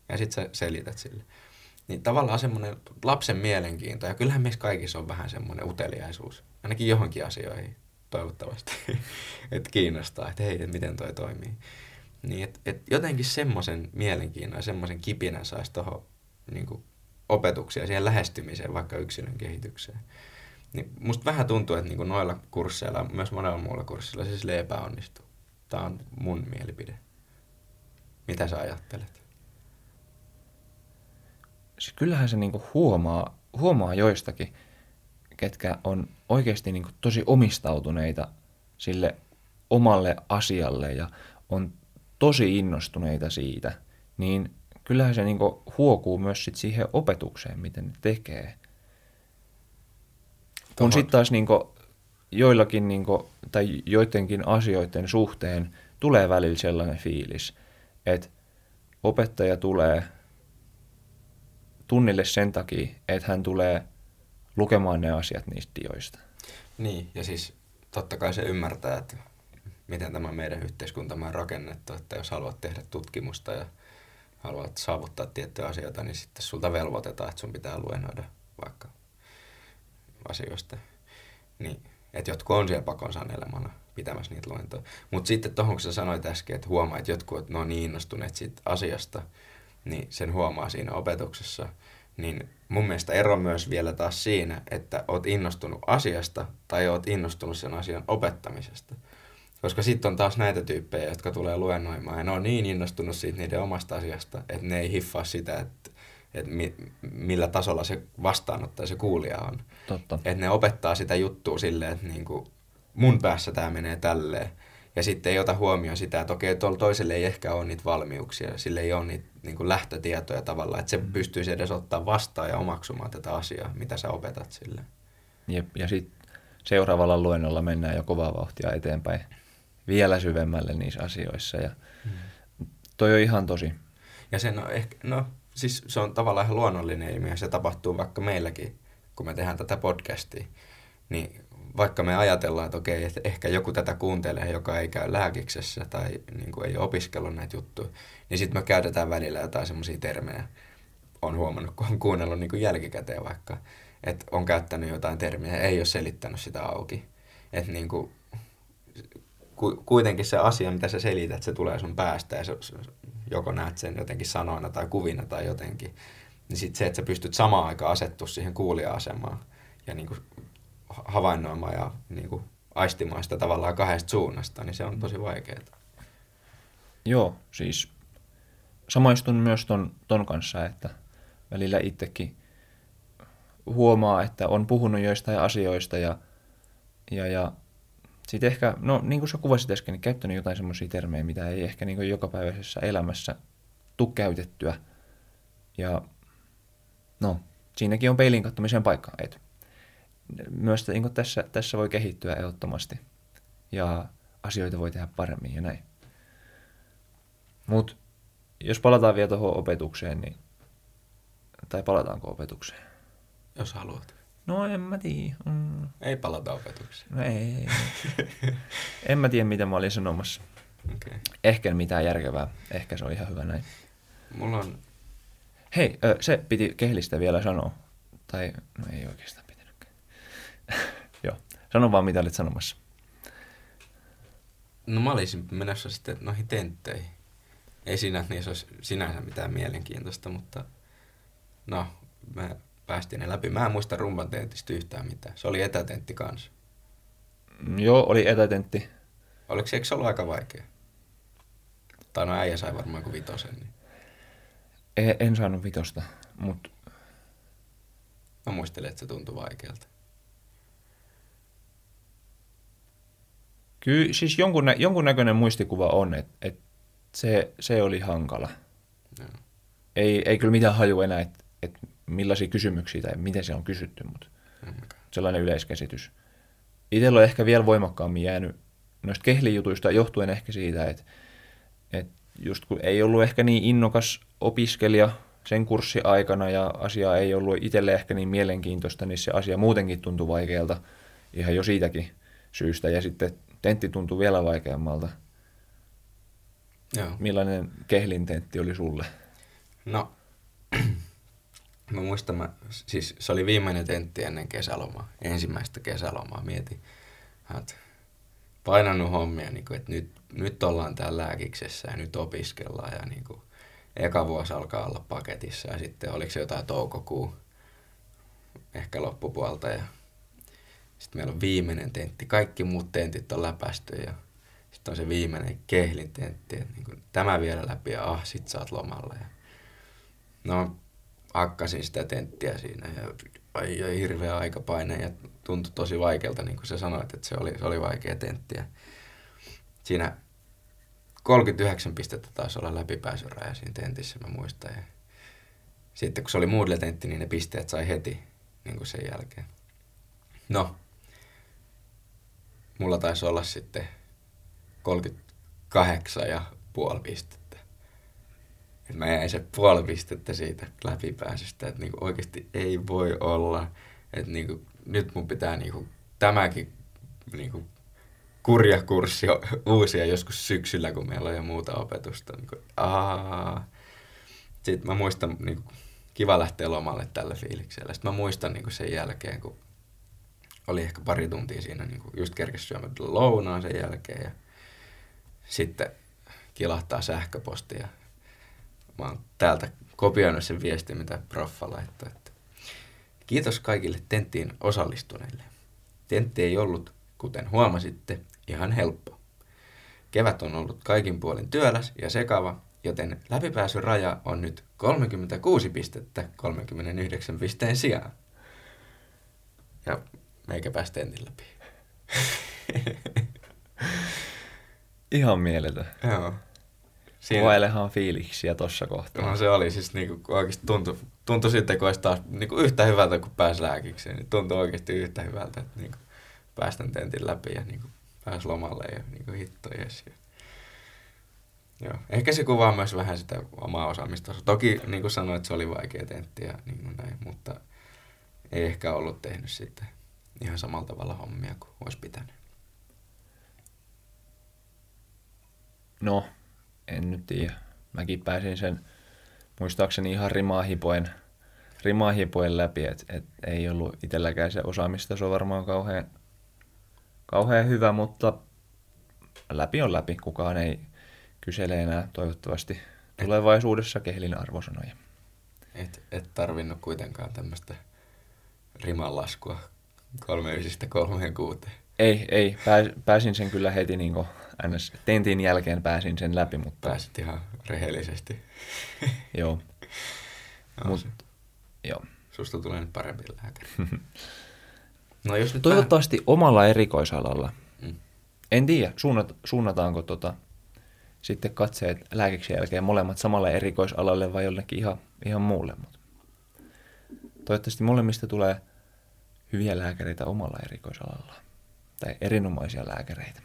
Ja sit sä selität sille. Niin tavallaan semmoinen lapsen mielenkiinto, ja kyllähän meissä kaikissa on vähän semmoinen uteliaisuus, ainakin johonkin asioihin, toivottavasti, <laughs> että kiinnostaa, että hei, että miten toi toimii. Niin, että et jotenkin semmoisen mielenkiinnon ja semmoisen kipinän saisi tuohon niin opetukseen ja siihen lähestymiseen, vaikka yksilön kehitykseen. Niin musta vähän tuntuu, että niin noilla kursseilla, myös monella muulla kurssilla se sille epäonnistuu. Tämä on mun mielipide. Mitä sä ajattelet? siis kyllähän se niinku huomaa, huomaa joistakin, ketkä on oikeasti niinku tosi omistautuneita sille omalle asialle ja on tosi innostuneita siitä, niin kyllähän se niinku huokuu myös sit siihen opetukseen, miten ne tekee. Kun Tohon- sitten taas niinku joillakin niinku, tai joidenkin asioiden suhteen tulee välillä sellainen fiilis, että opettaja tulee tunnille sen takia, että hän tulee lukemaan ne asiat niistä dioista. Niin, ja siis totta kai se ymmärtää, että miten tämä meidän yhteiskuntamme on rakennettu, että jos haluat tehdä tutkimusta ja haluat saavuttaa tiettyjä asioita, niin sitten sulta velvoitetaan, että sun pitää luennoida vaikka asioista. Niin, että jotkut on siellä pakon sanelemana pitämässä niitä luentoja. Mutta sitten tuohon, kun sä sanoit äsken, että huomaa, että jotkut ne on niin innostuneet siitä asiasta, niin sen huomaa siinä opetuksessa. Niin mun mielestä ero myös vielä taas siinä, että oot innostunut asiasta tai oot innostunut sen asian opettamisesta. Koska sitten on taas näitä tyyppejä, jotka tulee luennoimaan ja ne on niin innostunut siitä niiden omasta asiasta, että ne ei hiffaa sitä, että, että mi, millä tasolla se vastaanottaja, se kuulija on. Totta. Että ne opettaa sitä juttua silleen, että niinku, mun päässä tämä menee tälleen. Ja sitten ei ota huomioon sitä, että okei, tuolla toiselle ei ehkä ole niitä valmiuksia, sille ei ole niitä niin kuin lähtötietoja tavallaan, että se pystyisi edes ottaa vastaan ja omaksumaan tätä asiaa, mitä sä opetat sille. Jep, ja sitten seuraavalla luennolla mennään jo kovaa vauhtia eteenpäin vielä syvemmälle niissä asioissa. Ja hmm. toi on ihan tosi. Ja sen on ehkä, no siis se on tavallaan ihan luonnollinen ilmiö, se tapahtuu vaikka meilläkin, kun me tehdään tätä podcastia. Niin vaikka me ajatellaan, että okei, että ehkä joku tätä kuuntelee, joka ei käy lääkiksessä tai niin kuin ei ole opiskellut näitä juttuja, niin sitten me käytetään välillä jotain semmoisia termejä. On huomannut, kun on kuunnellut niin kuin jälkikäteen vaikka, että on käyttänyt jotain termiä ja ei ole selittänyt sitä auki. Että niin kuin, kuitenkin se asia, mitä sä selität, se tulee sun päästä ja se, joko näet sen jotenkin sanoina tai kuvina tai jotenkin. Niin sitten se, että sä pystyt samaan aikaan asettua siihen kuulija-asemaan ja niin kuin havainnoimaan ja niin kuin aistimaan sitä tavallaan kahdesta suunnasta, niin se on tosi vaikeaa. Joo, siis samaistun myös ton, ton kanssa, että välillä itsekin huomaa, että on puhunut joistain asioista ja, ja, ja sitten ehkä, no niin kuin sä kuvasit äsken, niin käyttänyt jotain semmoisia termejä, mitä ei ehkä niin jokapäiväisessä elämässä tule käytettyä. Ja no, siinäkin on peilin kattomisen paikka. Et myös niin tässä, tässä voi kehittyä ehdottomasti ja asioita voi tehdä paremmin ja näin. Mutta jos palataan vielä tuohon opetukseen, niin, tai palataanko opetukseen? Jos haluat. No en mä tiedä. Mm. Ei palata opetukseen. No ei. <laughs> en mä tiedä, mitä mä olin sanomassa. Okay. Ehkä mitään järkevää. Ehkä se on ihan hyvä näin. Mulla on... Hei, se piti kehlistä vielä sanoa. Tai, no ei oikeastaan. <laughs> Joo. Sano vaan, mitä olit sanomassa. No mä olisin menossa sitten noihin tentteihin. Ei siinä, että niissä olisi sinänsä mitään mielenkiintoista, mutta no, mä päästiin ne läpi. Mä en muista rumban tentistä yhtään mitään. Se oli etätentti kanssa. Mm, joo, oli etätentti. Oliko se, eikö se ollut aika vaikea? Tai no äijä sai varmaan kuin vitosen. Niin. En, en saanut vitosta, mutta... Mä muistelin, että se tuntui vaikealta. Kyllä siis jonkun, nä- jonkunnäköinen muistikuva on, että et se, se oli hankala. No. Ei, ei kyllä mitään haju enää, että et millaisia kysymyksiä tai miten se on kysytty, mutta mm. sellainen yleiskäsitys. Itsellä on ehkä vielä voimakkaammin jäänyt noista kehlijutuista johtuen ehkä siitä, että, että just kun ei ollut ehkä niin innokas opiskelija sen kurssi aikana ja asia ei ollut itselle ehkä niin mielenkiintoista, niin se asia muutenkin tuntui vaikealta ihan jo siitäkin syystä. Ja sitten tentti tuntui vielä vaikeammalta. Joo. Millainen kehlin tentti oli sulle? No, <clears throat> mä muistan, mä, siis se oli viimeinen tentti ennen kesälomaa, ensimmäistä kesälomaa. Mietin, että painanut hommia, niin kuin, että nyt, nyt ollaan täällä lääkiksessä ja nyt opiskellaan ja niin kuin, eka vuosi alkaa olla paketissa ja sitten oliko se jotain toukokuu, ehkä loppupuolta ja sitten meillä on viimeinen tentti. Kaikki muut tentit on läpästy ja sitten on se viimeinen kehlin tentti. Niin kuin tämä vielä läpi ja ah, sit sä oot lomalla. Ja no, akkasin sitä tenttiä siinä ja ai, ai hirveä aikapaine ja tuntui tosi vaikealta, niin kuin sä sanoit, että se oli, se oli vaikea tentti. Ja siinä 39 pistettä taisi olla läpipääsyraja siinä tentissä, mä muistan. Ja sitten kun se oli Moodle-tentti, niin ne pisteet sai heti niin kuin sen jälkeen. No, mulla taisi olla sitten 38 ja puoli pistettä. Et mä jäin se puoli pistettä siitä läpipääsystä, että niinku oikeasti ei voi olla, että niinku, nyt mun pitää niinku tämäkin niinku kurja kurssi uusia joskus syksyllä, kun meillä on jo muuta opetusta. Niinku. Sitten mä muistan, niin kuin, kiva lähteä lomalle tällä fiiliksellä. Sitten mä muistan niin kuin sen jälkeen, kun oli ehkä pari tuntia siinä, niin kuin just kerkesi syömään lounaan sen jälkeen ja sitten kilahtaa sähköposti ja mä oon täältä kopioinut sen viestin, mitä proffa laittoi. Että Kiitos kaikille tenttiin osallistuneille. Tentti ei ollut, kuten huomasitte, ihan helppo. Kevät on ollut kaikin puolin työläs ja sekava, joten läpipääsyraja on nyt 36 pistettä 39 pisteen sijaan. Ja meikä pääsi tentin läpi. Ihan mieletön. Joo. Siinä... Kuvailehan fiiliksiä tossa kohtaa. No se oli siis niinku, oikeasti tuntui, tuntui sitten, kun olisi taas niinku yhtä hyvältä kuin pääsi lääkikseen, niin tuntui oikeasti yhtä hyvältä, että niinku, päästän tentin läpi ja niinku, pääsi lomalle ja niinku, hitto yes. Ja... Joo. Ehkä se kuvaa myös vähän sitä omaa osaamista. Toki niin kuin sanoit, se oli vaikea tentti ja niin kuin näin, mutta ei ehkä ollut tehnyt sitten ihan samalla tavalla hommia kuin olisi pitänyt. No, en nyt tiedä. Mäkin pääsin sen muistaakseni ihan rimaahipoen, rimaahipoen läpi, että et ei ollut itselläkään se osaamistaso varmaan kauhean, kauhean hyvä, mutta läpi on läpi. Kukaan ei kysele enää toivottavasti tulevaisuudessa kehlin arvosanoja. Et, et tarvinnut kuitenkaan tämmöistä rimanlaskua kolme ysistä kolmeen kuuteen. Ei, ei. pääsin sen kyllä heti niin ns. tentin jälkeen pääsin sen läpi, mutta... Pääsit ihan rehellisesti. <laughs> joo. No, Mut, joo. Susta tulee nyt parempi lääkäri. <laughs> no, jos nyt Toivottavasti vähän... omalla erikoisalalla. Mm. En tiedä, suunnat, suunnataanko tota, sitten katseet lääkiksen jälkeen molemmat samalle erikoisalalle vai jollekin ihan, ihan muulle. Mutta toivottavasti molemmista tulee hyviä lääkäreitä omalla erikoisalalla. Tai erinomaisia lääkäreitä.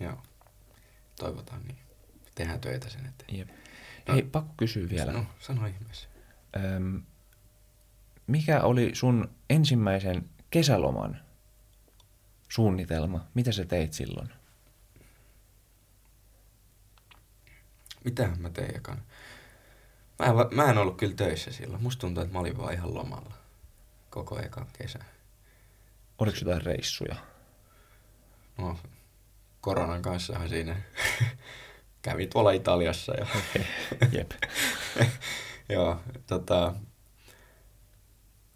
Joo, toivotaan niin. Tehdään töitä sen eteen. Jep. No, Hei, pakko kysyä vielä. No, sano ihmeessä. Öm, mikä oli sun ensimmäisen kesäloman suunnitelma? Mitä sä teit silloin? Mitä mä tein ekan? Mä en, mä en ollut kyllä töissä silloin. Musta tuntuu, että mä olin vaan ihan lomalla koko ekan kesä. Oliko jotain reissuja? No, koronan kanssa siinä <laughs> kävi tuolla Italiassa. Ja <laughs> Jep. <laughs> Joo, tota,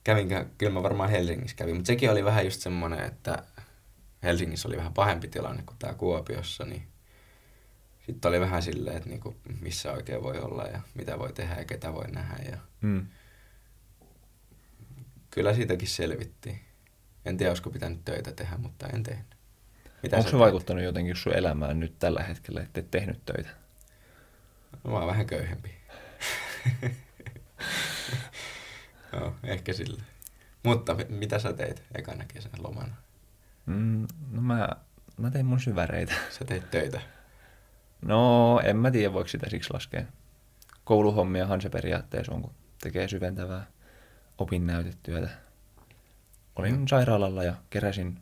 kävin, kyllä mä varmaan Helsingissä kävin, mutta sekin oli vähän just semmoinen, että Helsingissä oli vähän pahempi tilanne kuin tää Kuopiossa, niin sitten oli vähän silleen, että niinku, missä oikein voi olla ja mitä voi tehdä ja ketä voi nähdä. Ja... Mm. Kyllä siitäkin selvittiin. En tiedä, olisiko pitänyt töitä tehdä, mutta en tehnyt. Mitä Onko se vaikuttanut jotenkin sun elämään nyt tällä hetkellä, että et tehnyt töitä? No, mä oon vähän köyhempi. no, ehkä sillä. Mutta mitä sä teit ekana kesän lomana? Mm, no mä, mä tein mun syväreitä. Sä teit töitä? No, en mä tiedä, voiko sitä siksi laskea. Kouluhommiahan se periaatteessa on, kun tekee syventävää opinnäytetyötä. Olin mm. sairaalalla ja keräsin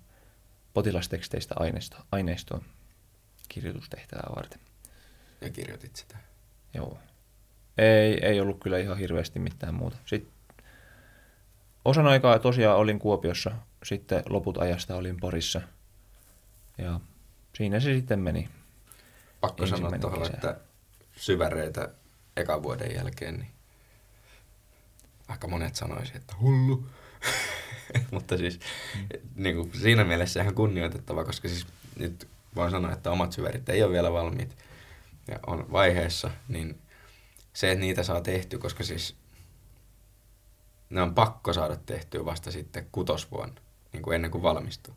potilasteksteistä aineistoa, aineistoa kirjoitustehtävää varten. Ja kirjoitit sitä? Joo. Ei, ei ollut kyllä ihan hirveästi mitään muuta. Sitten osan aikaa tosiaan olin Kuopiossa, sitten loput ajasta olin Porissa. Ja siinä se sitten meni. Pakko sanoa tuohon, että syväreitä ekan vuoden jälkeen, niin aika monet sanoisivat, että hullu. <laughs> Mutta siis niin kuin, siinä mielessä ihan kunnioitettava, koska siis nyt voin sanoa, että omat syvärit ei ole vielä valmiit ja on vaiheessa, niin se, että niitä saa tehty, koska siis ne on pakko saada tehtyä vasta sitten kutosvuonna, niin kuin ennen kuin valmistuu.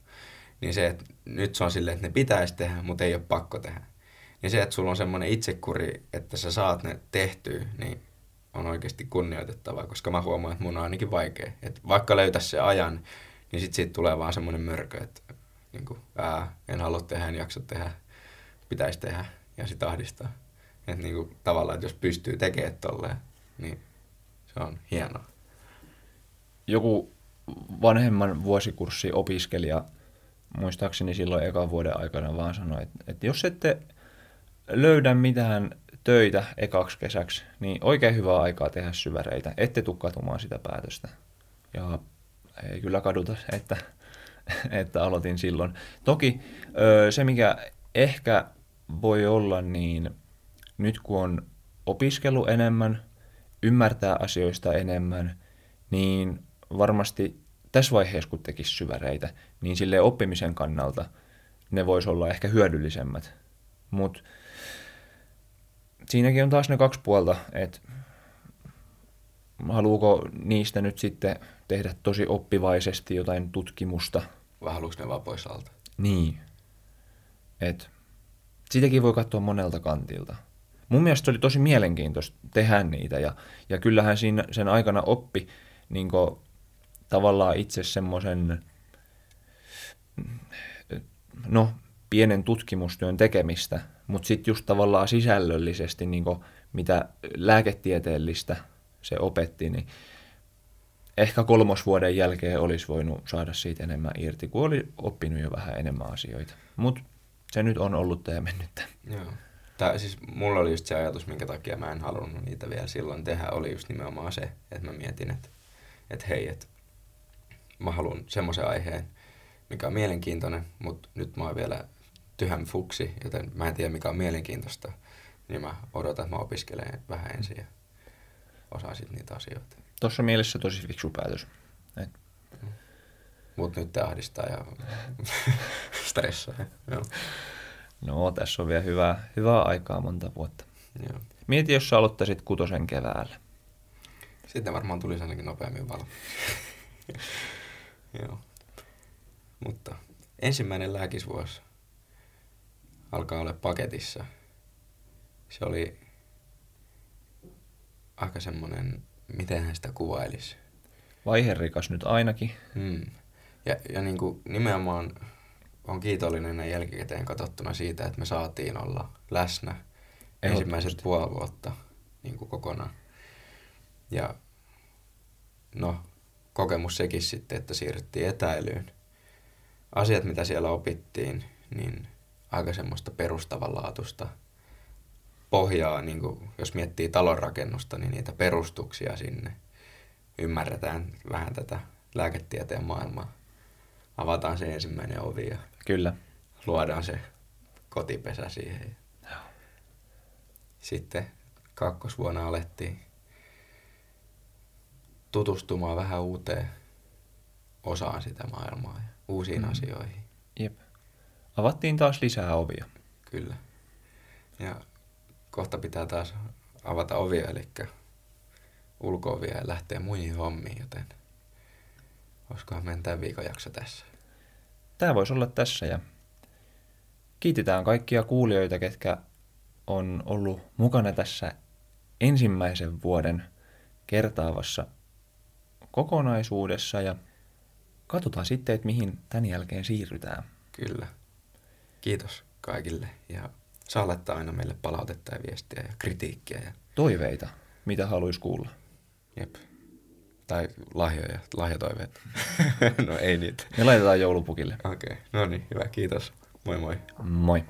Niin se, että nyt se on silleen, että ne pitäisi tehdä, mutta ei ole pakko tehdä. Niin se, että sulla on semmoinen itsekuri, että sä saat ne tehtyä, niin on oikeasti kunnioitettavaa, koska mä huomaan, että mun on ainakin vaikea. Että vaikka löytä se ajan, niin sit siitä tulee vaan semmoinen mörkö, että niin kuin, ää, en halua tehdä, en jaksa tehdä, pitäisi tehdä ja sit ahdistaa. Että niin kuin, tavallaan, että jos pystyy tekemään tolleen, niin se on hienoa. Joku vanhemman vuosikurssi opiskelija, muistaakseni silloin ekan vuoden aikana vaan sanoi, että, että jos ette löydä mitään töitä ekaksi kesäksi, niin oikein hyvää aikaa tehdä syväreitä. Ette tule katumaan sitä päätöstä. Ja ei kyllä kaduta, että, että aloitin silloin. Toki se, mikä ehkä voi olla, niin nyt kun on opiskelu enemmän, ymmärtää asioista enemmän, niin varmasti tässä vaiheessa, kun tekisi syväreitä, niin sille oppimisen kannalta ne vois olla ehkä hyödyllisemmät. Mutta siinäkin on taas ne kaksi puolta, että haluuko niistä nyt sitten tehdä tosi oppivaisesti jotain tutkimusta. Vai haluuko ne vaan pois alta? Niin. Et, sitäkin voi katsoa monelta kantilta. Mun mielestä oli tosi mielenkiintoista tehdä niitä ja, ja kyllähän siinä sen aikana oppi niin tavallaan itse semmoisen no, pienen tutkimustyön tekemistä, mutta sitten just tavallaan sisällöllisesti, niin mitä lääketieteellistä se opetti, niin ehkä kolmosvuoden jälkeen olisi voinut saada siitä enemmän irti, kun oli oppinut jo vähän enemmän asioita. Mutta se nyt on ollut ja mennyt. Joo. Tää, siis mulla oli just se ajatus, minkä takia mä en halunnut niitä vielä silloin tehdä, oli just nimenomaan se, että mä mietin, että, että hei, että mä haluan semmoisen aiheen, mikä on mielenkiintoinen, mutta nyt mä oon vielä tyhän fuksi, joten mä en tiedä mikä on mielenkiintoista, niin mä odotan, että mä opiskelen vähän ensin ja osaan sitten niitä asioita. Tuossa mielessä tosi fiksu päätös. Et. Mut nyt te ahdistaa ja <laughs> stressaa. Joo. No, tässä on vielä hyvää, hyvää aikaa monta vuotta. Joo. Mieti, jos sä aloittaisit kutosen keväällä. Sitten varmaan tulisi ainakin nopeammin valo. <laughs> Joo. Mutta ensimmäinen lääkisvuosi alkaa olla paketissa. Se oli aika semmoinen, miten hän sitä kuvailisi. Vaiherikas nyt ainakin. Hmm. Ja, ja niin kuin nimenomaan on kiitollinen näin jälkikäteen katsottuna siitä, että me saatiin olla läsnä ensimmäiset puoli vuotta niin kuin kokonaan. Ja no, kokemus sekin sitten, että siirryttiin etäilyyn. Asiat, mitä siellä opittiin, niin aika semmoista perustavanlaatusta pohjaa, niin kuin jos miettii talonrakennusta, niin niitä perustuksia sinne. Ymmärretään vähän tätä lääketieteen maailmaa. Avataan se ensimmäinen ovi ja Kyllä. luodaan se kotipesä siihen. Sitten kakkosvuonna alettiin tutustumaan vähän uuteen osaan sitä maailmaa ja uusiin mm. asioihin. Jep. Avattiin taas lisää ovia. Kyllä. Ja kohta pitää taas avata ovia, eli ulko ja lähteä muihin hommiin, joten olisikohan meidän tämän viikon jakso tässä. Tämä voisi olla tässä ja kiitetään kaikkia kuulijoita, ketkä on ollut mukana tässä ensimmäisen vuoden kertaavassa kokonaisuudessa ja katsotaan sitten, että mihin tämän jälkeen siirrytään. Kyllä. Kiitos kaikille ja saa laittaa aina meille palautetta ja viestiä ja kritiikkiä. Ja... Toiveita, mitä haluaisi kuulla. Jep. Tai lahjoja, lahjatoiveet. <laughs> no ei niitä. Ne laitetaan joulupukille. Okei, okay. no niin, hyvä, kiitos. Moi moi. Moi.